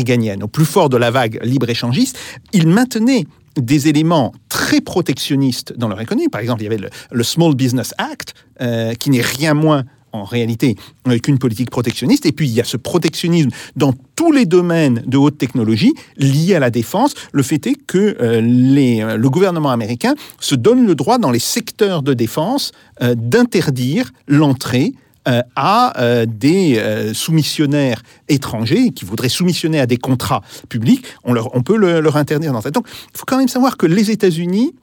au plus fort de la vague libre-échangiste, ils maintenaient des éléments très protectionnistes dans leur économie. Par exemple, il y avait le, Small Business Act, euh, qui n'est rien moins en réalité euh, qu'une politique protectionniste. Et puis il y a ce protectionnisme dans tous les domaines de haute technologie liés à la défense. Le fait est que euh, le gouvernement américain se donne le droit dans les secteurs de défense d'interdire l'entrée euh, à euh, des euh, soumissionnaires étrangers qui voudraient soumissionner à des contrats publics, on, peut leur interdire dans Donc, il faut quand même savoir que les États-Unis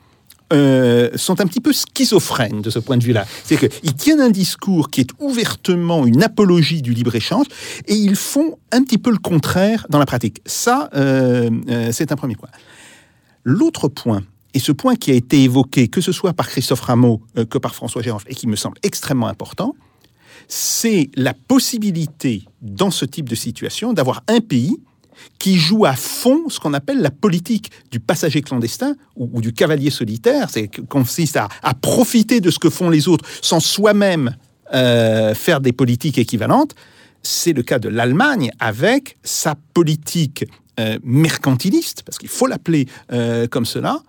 sont un petit peu schizophrènes de ce point de vue-là. C'est qu'ils tiennent un discours qui est ouvertement une apologie du libre-échange et ils font un petit peu le contraire dans la pratique. Ça, c'est un premier point. L'autre point, et ce point qui a été évoqué, que ce soit par Christophe Rameau que par François Gérard, et qui me semble extrêmement important, c'est la possibilité, dans ce type de situation, d'avoir un pays qui joue à fond ce qu'on appelle la politique du passager clandestin ou, du cavalier solitaire, c'est consiste à, profiter de ce que font les autres sans soi-même euh, faire des politiques équivalentes. C'est le cas de l'Allemagne avec sa politique euh, mercantiliste, parce qu'il faut l'appeler euh, comme cela,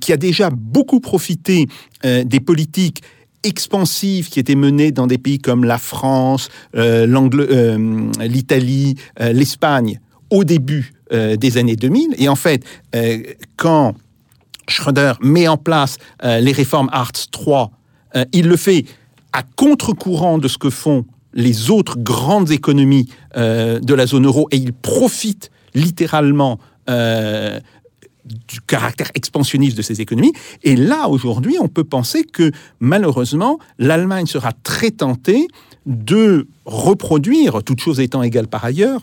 qui a déjà beaucoup profité des politiques expansive qui était menée dans des pays comme la France, euh, euh, l'Italie, euh, l'Espagne au début des années 2000. Et en fait, quand Schröder met en place les réformes Arts 3, il le fait à contre-courant de ce que font les autres grandes économies de la zone euro et il profite littéralement du caractère expansionniste de ces économies. Et là, aujourd'hui, on peut penser que malheureusement, l'Allemagne sera très tentée de reproduire, toutes choses étant égales par ailleurs,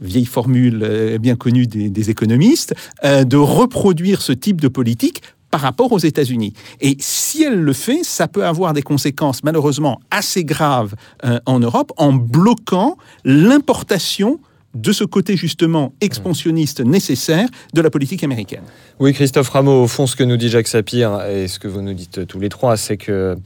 vieille formule euh, bien connue des, économistes, euh, de reproduire ce type de politique par rapport aux États-Unis. Et si elle le fait, ça peut avoir des conséquences malheureusement assez graves euh, en Europe en bloquant l'importation de ce côté justement expansionniste nécessaire de la politique américaine. Oui, Christophe Rameau, au fond, ce que nous dit Jacques Sapir, et ce que vous nous dites tous les trois, c'est que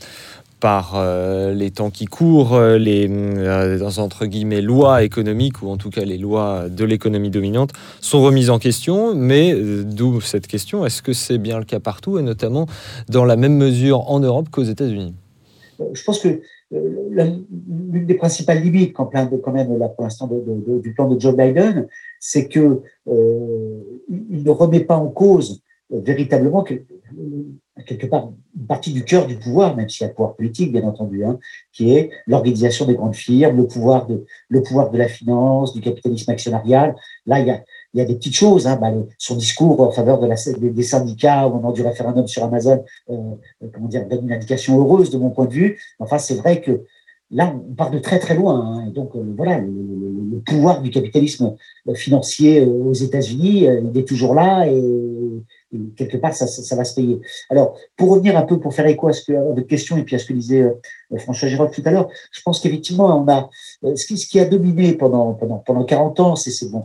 par euh, les temps qui courent, euh, les euh, entre guillemets lois économiques ou en tout cas les lois de l'économie dominante sont remises en question. Mais d'où cette question est-ce que c'est bien le cas partout et notamment dans la même mesure en Europe qu'aux États-Unis? Je pense que l'une des principales limites quand, quand même là pour l'instant du plan de Joe Biden, c'est que euh, il ne remet pas en cause euh, véritablement que, quelque part une partie du cœur du pouvoir, même s'il y a le pouvoir politique bien entendu, hein, qui est l'organisation des grandes firmes, le pouvoir de le pouvoir de la finance, du capitalisme actionnarial. Là, il y a il y a des petites choses. Hein, bah, son discours en faveur de la, des, syndicats au moment du référendum sur Amazon, euh, euh, comment dire, donne une indication heureuse de mon point de vue. Enfin, c'est vrai que là, on part de très très loin. Hein, et donc, euh, voilà, le, pouvoir du capitalisme financier aux États-Unis, il est toujours là et, quelque part, ça, va se payer. Alors, pour revenir un peu, pour faire écho à, votre question et puis à ce que disait François Giraud tout à l'heure, je pense qu'effectivement, on a ce qui, a dominé pendant pendant 40 ans, c'est bon,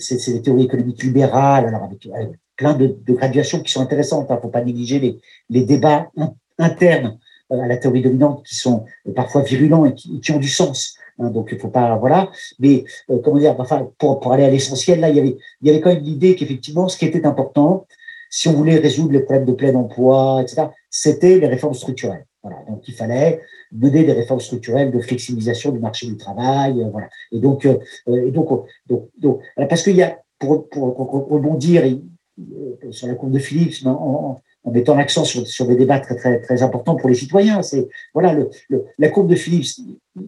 c'est des théories économiques libérales, alors avec, plein de, graduations qui sont intéressantes. Il hein. ne faut pas négliger les, les débats internes euh, à la théorie dominante qui sont euh, parfois virulents et qui, ont du sens. Hein. donc il faut pas voilà. Mais euh, comment dire, enfin pour, pour aller à l'essentiel, là il y avait il y avait quand même l'idée qu'effectivement ce qui était important, si on voulait résoudre les problèmes de plein emploi, etc., c'était les réformes structurelles. Voilà, donc il fallait mener des réformes structurelles de flexibilisation du marché du travail, voilà. Et donc, et donc, donc, donc, parce qu'il y a, pour, pour, rebondir sur la courbe de Philips, en, en mettant l'accent sur, sur, des débats très, très, très importants pour les citoyens. C'est voilà le, la courbe de Philips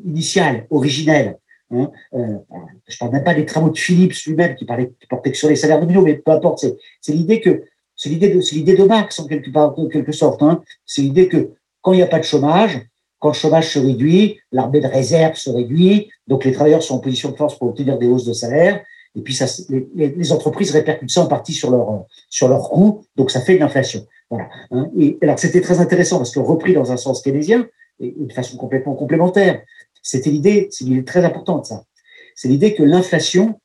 initiale, originelle. Hein, euh, je parle même pas des travaux de Philips lui-même qui, parlait, qui portait sur les salaires nominaux, mais peu importe. C'est l'idée que c'est l'idée de c'est l'idée de Marx en quelque part, en quelque sorte. Hein. C'est l'idée que quand il n'y a pas de chômage, quand le chômage se réduit, l'armée de réserve se réduit, donc les travailleurs sont en position de force pour obtenir des hausses de salaire. Et puis ça, les, les entreprises répercutent ça en partie sur leur sur leurs coûts, donc ça fait de l'inflation. Voilà. Hein. Et alors c'était très intéressant parce que repris dans un sens keynésien et de façon complètement complémentaire, c'était l'idée, c'est l'idée très importante ça. C'est l'idée que l'inflation,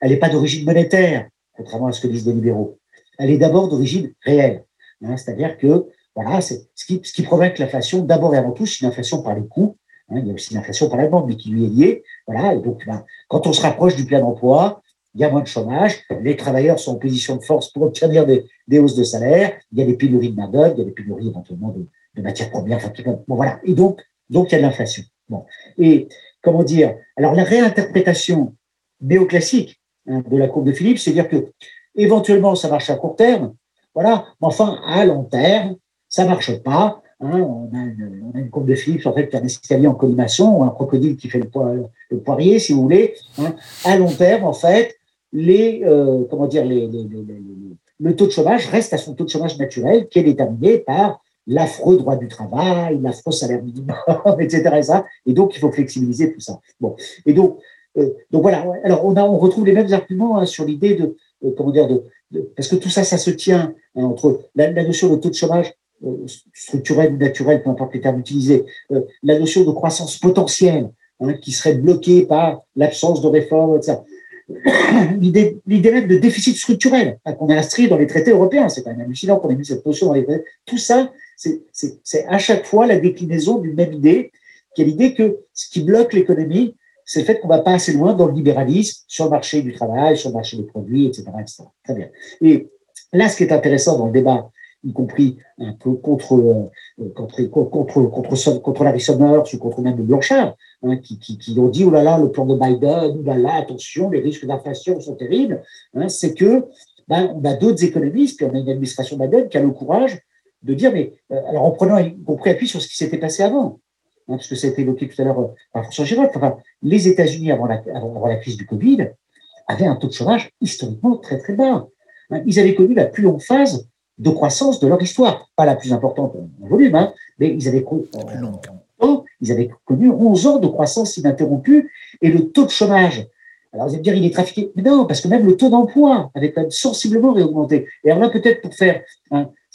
elle n'est pas d'origine monétaire, contrairement à ce que disent les libéraux. Elle est d'abord d'origine réelle. Hein. C'est-à-dire que voilà, c'est ce qui, ce qui provoque l'inflation, d'abord et avant tout, c'est une inflation par les coûts. Hein. Il y a aussi une inflation par la demande, mais qui lui est liée. Voilà. Et donc, ben, quand on se rapproche du plein emploi, il y a moins de chômage, les travailleurs sont en position de force pour obtenir des, hausses de salaire, il y a des pénuries de main-d'œuvre, il y a des pénuries éventuellement de, matières premières. Enfin, bon, voilà. Et donc, donc, il y a de l'inflation. Bon. Et comment dire Alors, la réinterprétation néoclassique hein, de la courbe de Philippe, c'est dire que éventuellement, ça marche à court terme, voilà, mais enfin, à long terme, ça marche pas. Hein, on, a une, courbe de Philippe en fait, qui un escalier en collimation, ou un crocodile qui fait le, poirier, si vous voulez. Hein. À long terme, en fait, les, euh, comment dire, le taux de chômage reste à son taux de chômage naturel qui est déterminé par l'affreux droit du travail, l'affreux salaire minimum, etc. Et, donc, il faut flexibiliser tout ça. Bon. Et donc, euh, donc voilà. Alors, on, a, on retrouve les mêmes arguments hein, sur l'idée de, euh, comment dire, de, parce que tout ça, ça se tient entre la, notion de taux de chômage structurel ou naturel, peu importe les termes utilisés, la notion de croissance potentielle, hein, qui serait bloquée par l'absence de réforme, etc l'idée même de déficit structurel hein, qu'on a inscrit dans les traités européens. C'est quand même hallucinant qu'on ait mis cette notion dans les traités. Tout ça, c'est à chaque fois la déclinaison d'une même idée, qui est l'idée que ce qui bloque l'économie, c'est le fait qu'on va pas assez loin dans le libéralisme, sur le marché du travail, sur le marché des produits, etc. etc. Très bien. Et là, ce qui est intéressant dans le débat y compris un peu contre, euh, contre, contre, contre, contre Larry ou contre même Blanchard, hein, qui, qui, qui, ont dit, oh là là, le plan de Biden, oh là là, attention, les risques d'inflation sont terribles, hein, c'est que ben, on a d'autres économistes, puis on a une administration Biden qui a le courage de dire, mais euh, alors en prenant y compris appui sur ce qui s'était passé avant, hein, parce que ça a été évoqué tout à l'heure euh, par François Giraud, les États-Unis avant la, avant la crise du Covid avaient un taux de chômage historiquement très très bas. Hein, ils avaient connu la plus longue phase de croissance de leur histoire. Pas la plus importante en volume, hein, mais ils avaient, connu, ils avaient connu 11 ans de croissance ininterrompue et le taux de chômage. Alors vous allez me dire, il est trafiqué. Mais non, parce que même le taux d'emploi avait quand même sensiblement réaugmenté. Et alors là, peut-être pour faire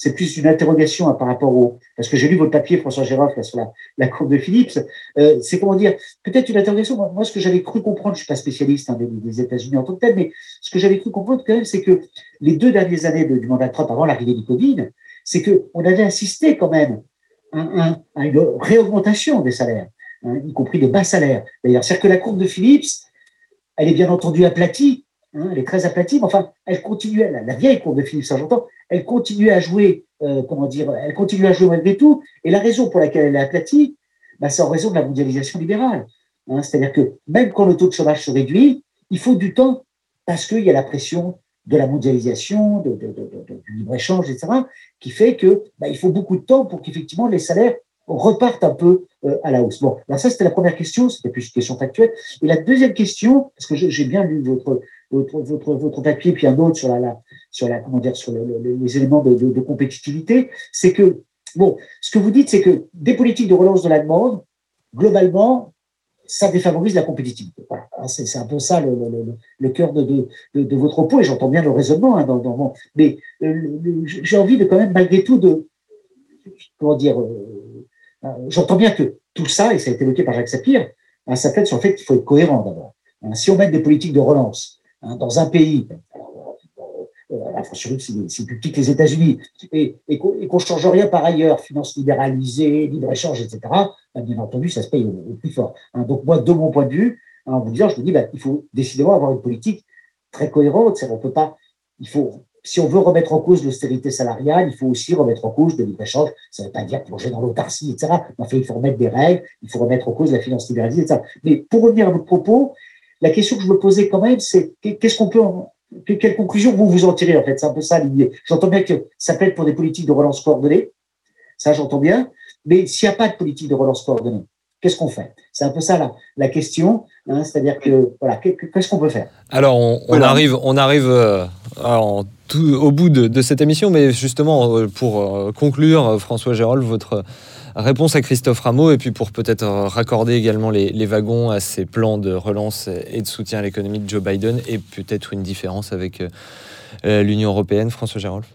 c'est plus une interrogation hein, par rapport au. Parce que j'ai lu votre papier, François Gérard, sur la, la courbe de Philips. Euh, c'est comment dire Peut-être une interrogation. Moi, ce que j'avais cru comprendre, je suis pas spécialiste hein, des, États-Unis en tant que tel, mais ce que j'avais cru comprendre quand même, c'est que les deux dernières années du mandat de Trump avant l'arrivée du Covid, c'est que on avait assisté quand même à, une réaugmentation des salaires, hein, y compris des bas salaires. D'ailleurs, c'est-à-dire que la courbe de Philips, elle est bien entendu aplatie elle est très aplatie, mais enfin, elle continue, la, vieille courbe de Philippe Saint-J'entends, elle continue à jouer, euh, comment dire, elle continue à jouer malgré tout. Et la raison pour laquelle elle est aplatie, bah, c'est en raison de la mondialisation libérale. Hein, C'est-à-dire que même quand le taux de chômage se réduit, il faut du temps parce qu'il y a la pression de la mondialisation, du libre-échange, etc., qui fait que bah, il faut beaucoup de temps pour qu'effectivement les salaires repartent un peu euh, à la hausse. Bon, alors ça c'était la première question, c'était plus une question factuelle. Et la deuxième question, parce que j'ai bien lu votre votre, votre, votre papier, puis un autre sur la, sur la comment dire, sur les éléments de, compétitivité, c'est que bon, ce que vous dites, c'est que des politiques de relance de la demande, globalement, ça défavorise la compétitivité. Ah, c'est un peu ça le, cœur de, de, votre propos, et j'entends bien le raisonnement hein, mais euh, j'ai envie de quand même malgré tout de comment dire, euh, euh, j'entends bien que tout ça, et ça a été évoqué par Jacques Sapir, hein, ça fait sur le fait qu'il faut être cohérent d'abord. Hein, si on met des politiques de relance dans un pays, la France c'est plus petit que les États-Unis, et, qu'on ne change rien par ailleurs, finance libéralisée, libre-échange, etc., ben, bien entendu, ça se paye au, plus fort. Hein. donc moi, de mon point de vue, hein, en vous disant, je me dis, ben, il faut décidément avoir une politique très cohérente, peut pas, il faut si on veut remettre en cause l'austérité salariale, il faut aussi remettre en cause le libre-échange. Ça ne veut pas dire plonger dans l'autarcie, etc. Enfin, il faut remettre des règles, il faut remettre en cause la finance libéralisée, etc. Mais pour revenir à votre propos, la question que je me posais quand même, c'est qu'est-ce qu'on peut, quelle conclusion vous vous en tirez en fait? C'est un peu ça l'idée. J'entends bien que ça peut être pour des politiques de relance coordonnées, ça j'entends bien, mais s'il n'y a pas de politique de relance coordonnée, qu'est-ce qu'on fait? C'est un peu ça la, la question, hein, c'est-à-dire que voilà, qu'est-ce qu'on peut faire? Alors on, arrive, on arrive euh, tout, au bout de, cette émission, mais justement euh, pour euh, conclure, François Gérald, votre réponse à Christophe Rameau, et puis pour peut-être raccorder également les, wagons à ces plans de relance et de soutien à l'économie de Joe Biden, et peut-être une différence avec l'Union européenne, François Gérald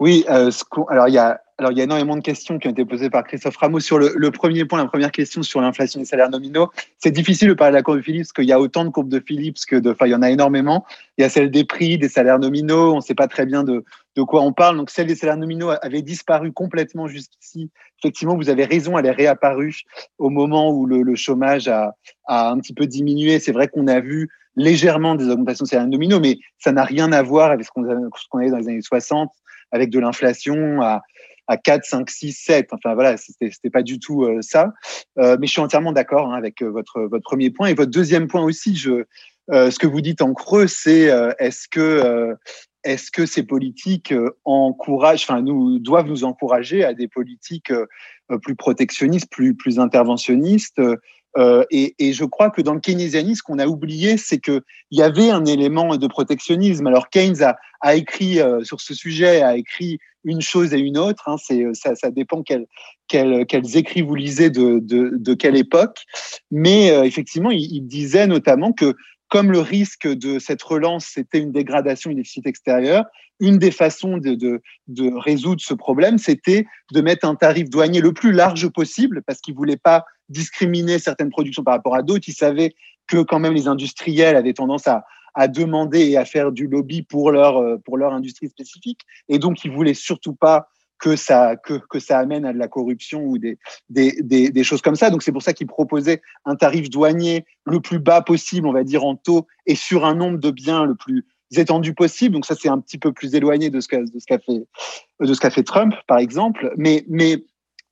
oui, alors il y a alors, il y a énormément de questions qui ont été posées par Christophe Rameau sur le, premier point, la première question sur l'inflation des salaires nominaux. C'est difficile de parler de la courbe de Philips parce qu'il y a autant de courbes de Philips que de, enfin, il y en a énormément. Il y a celle des prix, des salaires nominaux. On ne sait pas très bien de, de quoi on parle. Donc, celle des salaires nominaux avait disparu complètement jusqu'ici. Effectivement, vous avez raison, elle est réapparue au moment où le, chômage a, a, un petit peu diminué. C'est vrai qu'on a vu légèrement des augmentations de salaires nominaux, mais ça n'a rien à voir avec ce qu'on avait dans les années 60, avec de l'inflation à à 4, 5, 6, 7. Enfin voilà, c'était pas du tout euh, ça. Euh, mais je suis entièrement d'accord hein, avec euh, votre, votre premier point. Et votre deuxième point aussi, je, ce que vous dites en creux, c'est est-ce que, est-ce que ces politiques encouragent, enfin, nous, doivent nous encourager à des politiques plus protectionnistes, plus, plus interventionnistes et, je crois que dans le keynésianisme, ce qu'on a oublié, c'est qu'il y avait un élément de protectionnisme. Alors Keynes a, écrit sur ce sujet, a écrit une chose et une autre. Hein, c'est, ça, ça, dépend quel, quel, quels écrits vous lisez de, de, de quelle époque. Mais euh, effectivement, il, disait notamment que comme le risque de cette relance, c'était une dégradation du déficit extérieur, une des façons de, de, de résoudre ce problème, c'était de mettre un tarif douanier le plus large possible, parce qu'il voulait pas discriminer certaines productions par rapport à d'autres. Il savait que quand même les industriels avaient tendance à, à demander et à faire du lobby pour leur, euh, pour leur industrie spécifique. Et donc, ils voulaient surtout pas que ça, que, que ça amène à de la corruption ou des, des, des, des choses comme ça. Donc, c'est pour ça qu'ils proposaient un tarif douanier le plus bas possible, on va dire, en taux et sur un nombre de biens le plus étendu possible. Donc, ça, c'est un petit peu plus éloigné de ce qu'a, fait, fait Trump, par exemple. Mais, mais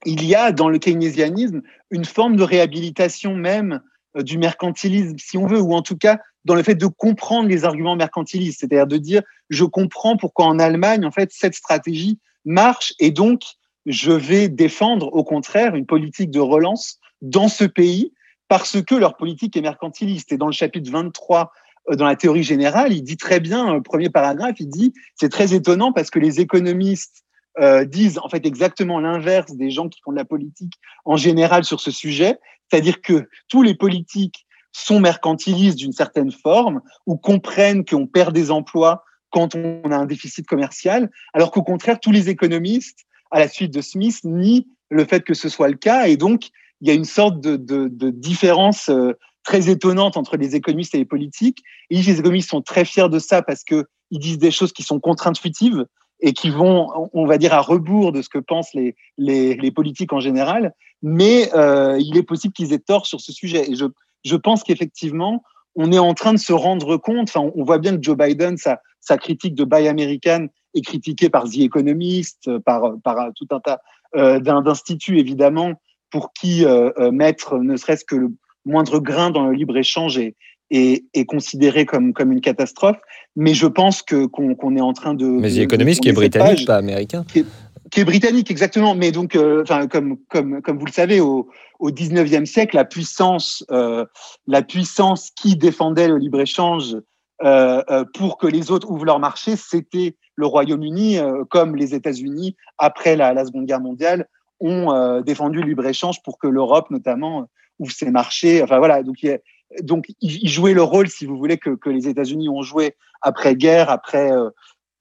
il y a dans le keynésianisme une forme de réhabilitation même du mercantilisme, si on veut, ou en tout cas dans le fait de comprendre les arguments mercantilistes, c'est-à-dire de dire je comprends pourquoi en Allemagne, en fait, cette stratégie marche et donc je vais défendre au contraire une politique de relance dans ce pays parce que leur politique est mercantiliste. Et dans le chapitre 23 euh, dans la théorie générale, il dit très bien, le premier paragraphe, il dit, c'est très étonnant parce que les économistes euh, disent en fait exactement l'inverse des gens qui font de la politique en général sur ce sujet, c'est-à-dire que tous les politiques sont mercantilistes d'une certaine forme ou comprennent qu'on perd des emplois quand on a un déficit commercial, alors qu'au contraire, tous les économistes, à la suite de Smith, nient le fait que ce soit le cas. Et donc, il y a une sorte de, de, de différence euh, très étonnante entre les économistes et les politiques. Et les économistes sont très fiers de ça parce qu'ils disent des choses qui sont contre-intuitives et qui vont, on va dire, à rebours de ce que pensent les, les, les politiques en général. Mais euh, il est possible qu'ils aient tort sur ce sujet. Et je, je pense qu'effectivement, on est en train de se rendre compte, enfin, on voit bien que Joe Biden, sa, sa critique de Buy American est critiquée par The Economist, par, par tout un tas euh, d'instituts, évidemment, pour qui euh, euh, mettre ne serait-ce que le moindre grain dans le libre-échange est, est, est, considéré comme, comme une catastrophe. Mais je pense que qu'on est en train de... Mais The Economist, qui est britannique, pas américain. Qui est, qui est, britannique, exactement. Mais donc, euh, comme, comme, comme vous le savez, au, au 19e siècle, la puissance, euh, la puissance qui défendait le libre-échange euh, euh, pour que les autres ouvrent leur marché, c'était le Royaume-Uni, comme les États-Unis, après la, la, Seconde Guerre mondiale, ont défendu le libre-échange pour que l'Europe, notamment, ouvre ses marchés. Enfin voilà, donc il, donc, il jouait le rôle, si vous voulez, que, les États-Unis ont joué après-guerre, après,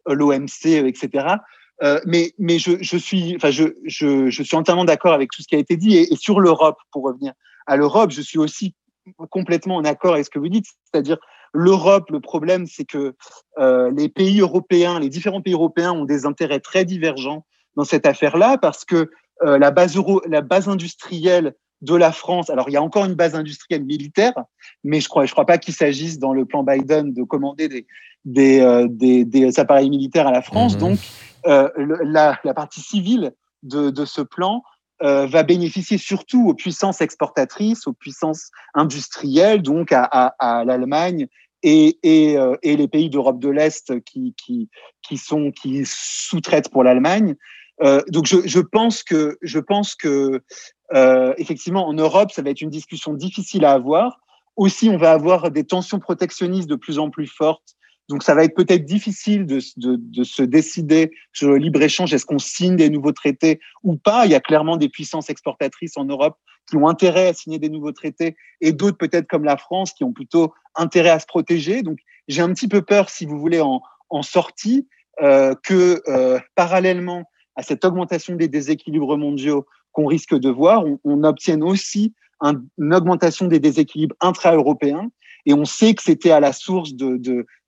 l'OMC, etc. Euh, mais mais je, suis enfin je, je, suis entièrement d'accord avec tout ce qui a été dit et, sur l'Europe pour revenir à l'Europe je suis aussi complètement en accord avec ce que vous dites c'est-à-dire l'Europe le problème c'est que euh, les pays européens les différents pays européens ont des intérêts très divergents dans cette affaire là parce que euh, la base euro la base industrielle de la France. Alors, il y a encore une base industrielle militaire, mais je crois, je crois pas qu'il s'agisse dans le plan Biden de commander des, des, euh, des, appareils militaires à la France. Mhm. Donc, euh, la, la, partie civile de, de ce plan euh, va bénéficier surtout aux puissances exportatrices, aux puissances industrielles, donc à, à, à l'Allemagne et, et, et, les pays d'Europe de l'Est qui, qui, qui, sont, qui sous-traitent pour l'Allemagne. Euh, donc je, pense que, je pense que euh, effectivement en Europe, ça va être une discussion difficile à avoir. Aussi, on va avoir des tensions protectionnistes de plus en plus fortes. Donc ça va être peut-être difficile de, de, se décider sur le libre-échange. Est-ce qu'on signe des nouveaux traités ou pas? Il y a clairement des puissances exportatrices en Europe qui ont intérêt à signer des nouveaux traités et d'autres peut-être comme la France qui ont plutôt intérêt à se protéger. Donc j'ai un petit peu peur, si vous voulez, en, sortie, euh, que parallèlement à cette augmentation des déséquilibres mondiaux qu'on risque de voir, on, obtienne aussi une augmentation des déséquilibres intra-européens. Et on sait que c'était à la source de,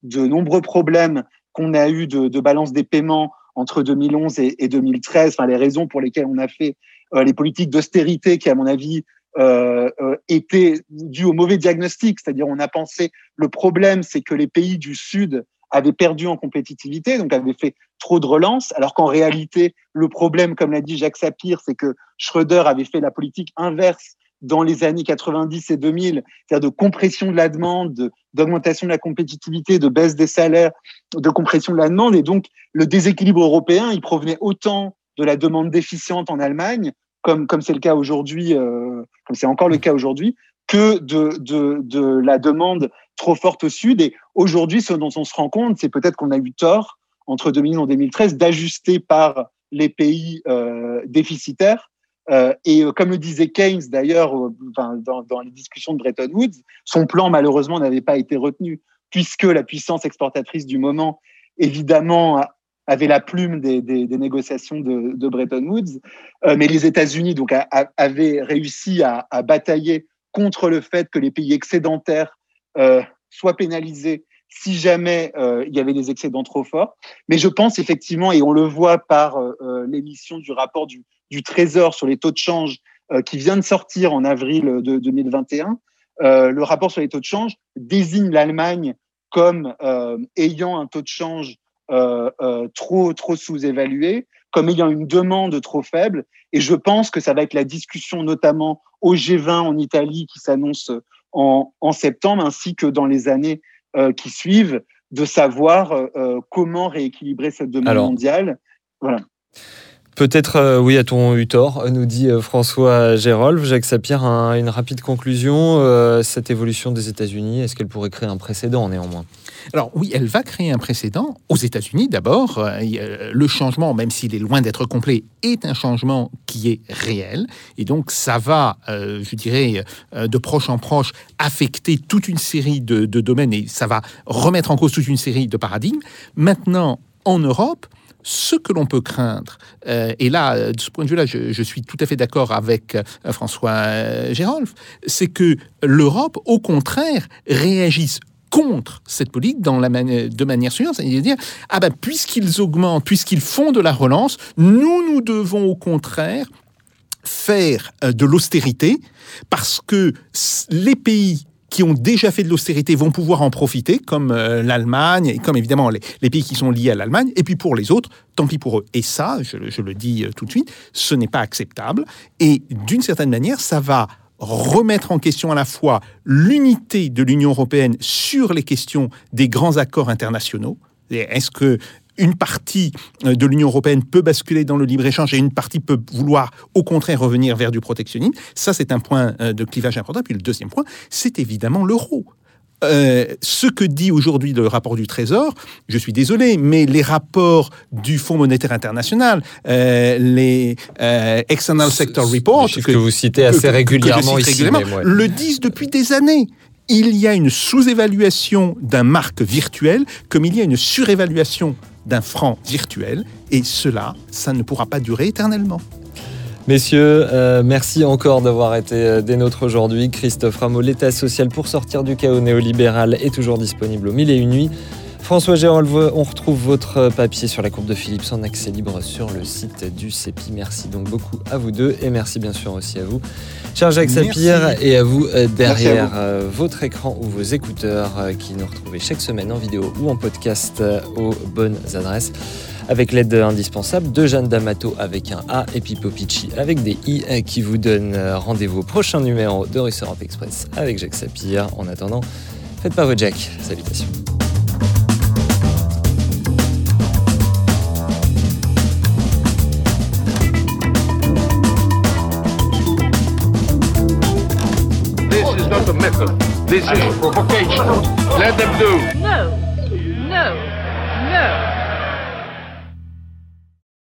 de, nombreux problèmes qu'on a eu de, balance des paiements entre 2011 et, 2013, enfin, les raisons pour lesquelles on a fait euh, les politiques d'austérité qui, à mon avis, euh, euh, étaient dues au mauvais diagnostic. C'est-à-dire, on a pensé, le problème, c'est que les pays du Sud avait perdu en compétitivité, donc avait fait trop de relance, alors qu'en réalité, le problème, comme l'a dit Jacques Sapir, c'est que Schröder avait fait la politique inverse dans les années 90 et 2000, c'est-à-dire de compression de la demande, d'augmentation de la compétitivité, de baisse des salaires, de compression de la demande. Et donc, le déséquilibre européen, il provenait autant de la demande déficiente en Allemagne, comme comme c'est le cas aujourd'hui, euh, comme c'est encore le cas aujourd'hui, que de, de, de la demande trop forte au sud. Et aujourd'hui, ce dont on se rend compte, c'est peut-être qu'on a eu tort entre 2000 et 2013 d'ajuster par les pays euh, déficitaires. Euh, et euh, comme le disait Keynes d'ailleurs dans, dans, les discussions de Bretton Woods, son plan malheureusement n'avait pas été retenu puisque la puissance exportatrice du moment, évidemment, avait la plume des, des, négociations de, de, Bretton Woods, mais les États-Unis donc avaient réussi à, batailler contre le fait que les pays excédentaires euh, soit pénalisé si jamais euh, il y avait des excédents trop forts. Mais je pense effectivement, et on le voit par euh, l'émission du rapport du, Trésor sur les taux de change qui vient de sortir en avril de 2021, le rapport sur les taux de change désigne l'Allemagne comme ayant un taux de change trop trop sous-évalué, comme ayant une demande trop faible. Et je pense que ça va être la discussion, notamment au G20 en Italie, qui s'annonce en, en, septembre, ainsi que dans les années euh, qui suivent, de savoir euh, euh, comment rééquilibrer cette demande mondiale. Voilà. Peut-être, euh, oui, a-t-on eu tort, nous dit euh, François Gérolf. Jacques Sapir, une rapide conclusion. Euh, cette évolution des États-Unis, est-ce qu'elle pourrait créer un précédent néanmoins? Alors oui, elle va créer un précédent. Aux États-Unis, d'abord, le changement, même s'il est loin d'être complet, est un changement qui est réel. Et donc, ça va, je dirais, de proche en proche, affecter toute une série de, domaines et ça va remettre en cause toute une série de paradigmes. Maintenant, en Europe, ce que l'on peut craindre, euh, et là, de ce point de vue-là, je, suis tout à fait d'accord avec euh, François euh, c'est que l'Europe, au contraire, réagisse contre cette politique de manière suivante, c'est-à-dire ah ben puisqu'ils augmentent, puisqu'ils font de la relance, nous nous devons au contraire faire de l'austérité parce que les pays qui ont déjà fait de l'austérité vont pouvoir en profiter, comme euh, l'Allemagne, et comme évidemment les, pays qui sont liés à l'Allemagne. Et puis pour les autres, tant pis pour eux. Et ça, je, je le dis euh, tout de suite, ce n'est pas acceptable. Et d'une certaine manière, ça va remettre en question à la fois l'unité de l'Union européenne sur les questions des grands accords internationaux. Est-ce que une partie euh, de l'Union européenne peut basculer dans le libre-échange et une partie peut vouloir au contraire revenir vers du protectionnisme? Ça, c'est un point euh, de clivage important. Puis le deuxième point, c'est évidemment l'euro. Euh, ce que dit aujourd'hui le rapport du Trésor, je suis désolé, mais les rapports du Fonds monétaire international, les External Sector Reports, que, que, vous citez assez régulièrement ici, le disent depuis des années il y a une sous-évaluation d'un marque virtuel comme il y a une surévaluation d'un franc virtuel, et cela, ça ne pourra pas durer éternellement. Messieurs, euh, merci encore d'avoir été euh, des nôtres aujourd'hui. Christophe Rameau, l'État social pour sortir du chaos néolibéral est toujours disponible au mille et une nuits. François Gérald, on retrouve votre papier sur la courbe de Philips en accès libre sur le site du CEPI. Merci donc beaucoup à vous deux et merci bien sûr aussi à vous, cher Jacques Sapir, et à vous euh, derrière euh, votre écran ou vos écouteurs euh, qui nous retrouvez chaque semaine en vidéo ou en podcast aux bonnes adresses avec l'aide indispensable de Jeanne D'Amato avec un A et Pipo Picci avec des I qui vous donne rendez-vous au prochain numéro de Russe Europe Express avec Jacques Sapir. En attendant, faites pas votre Jack. Salutations. This is not a method. This is a provocation. Let them do. No.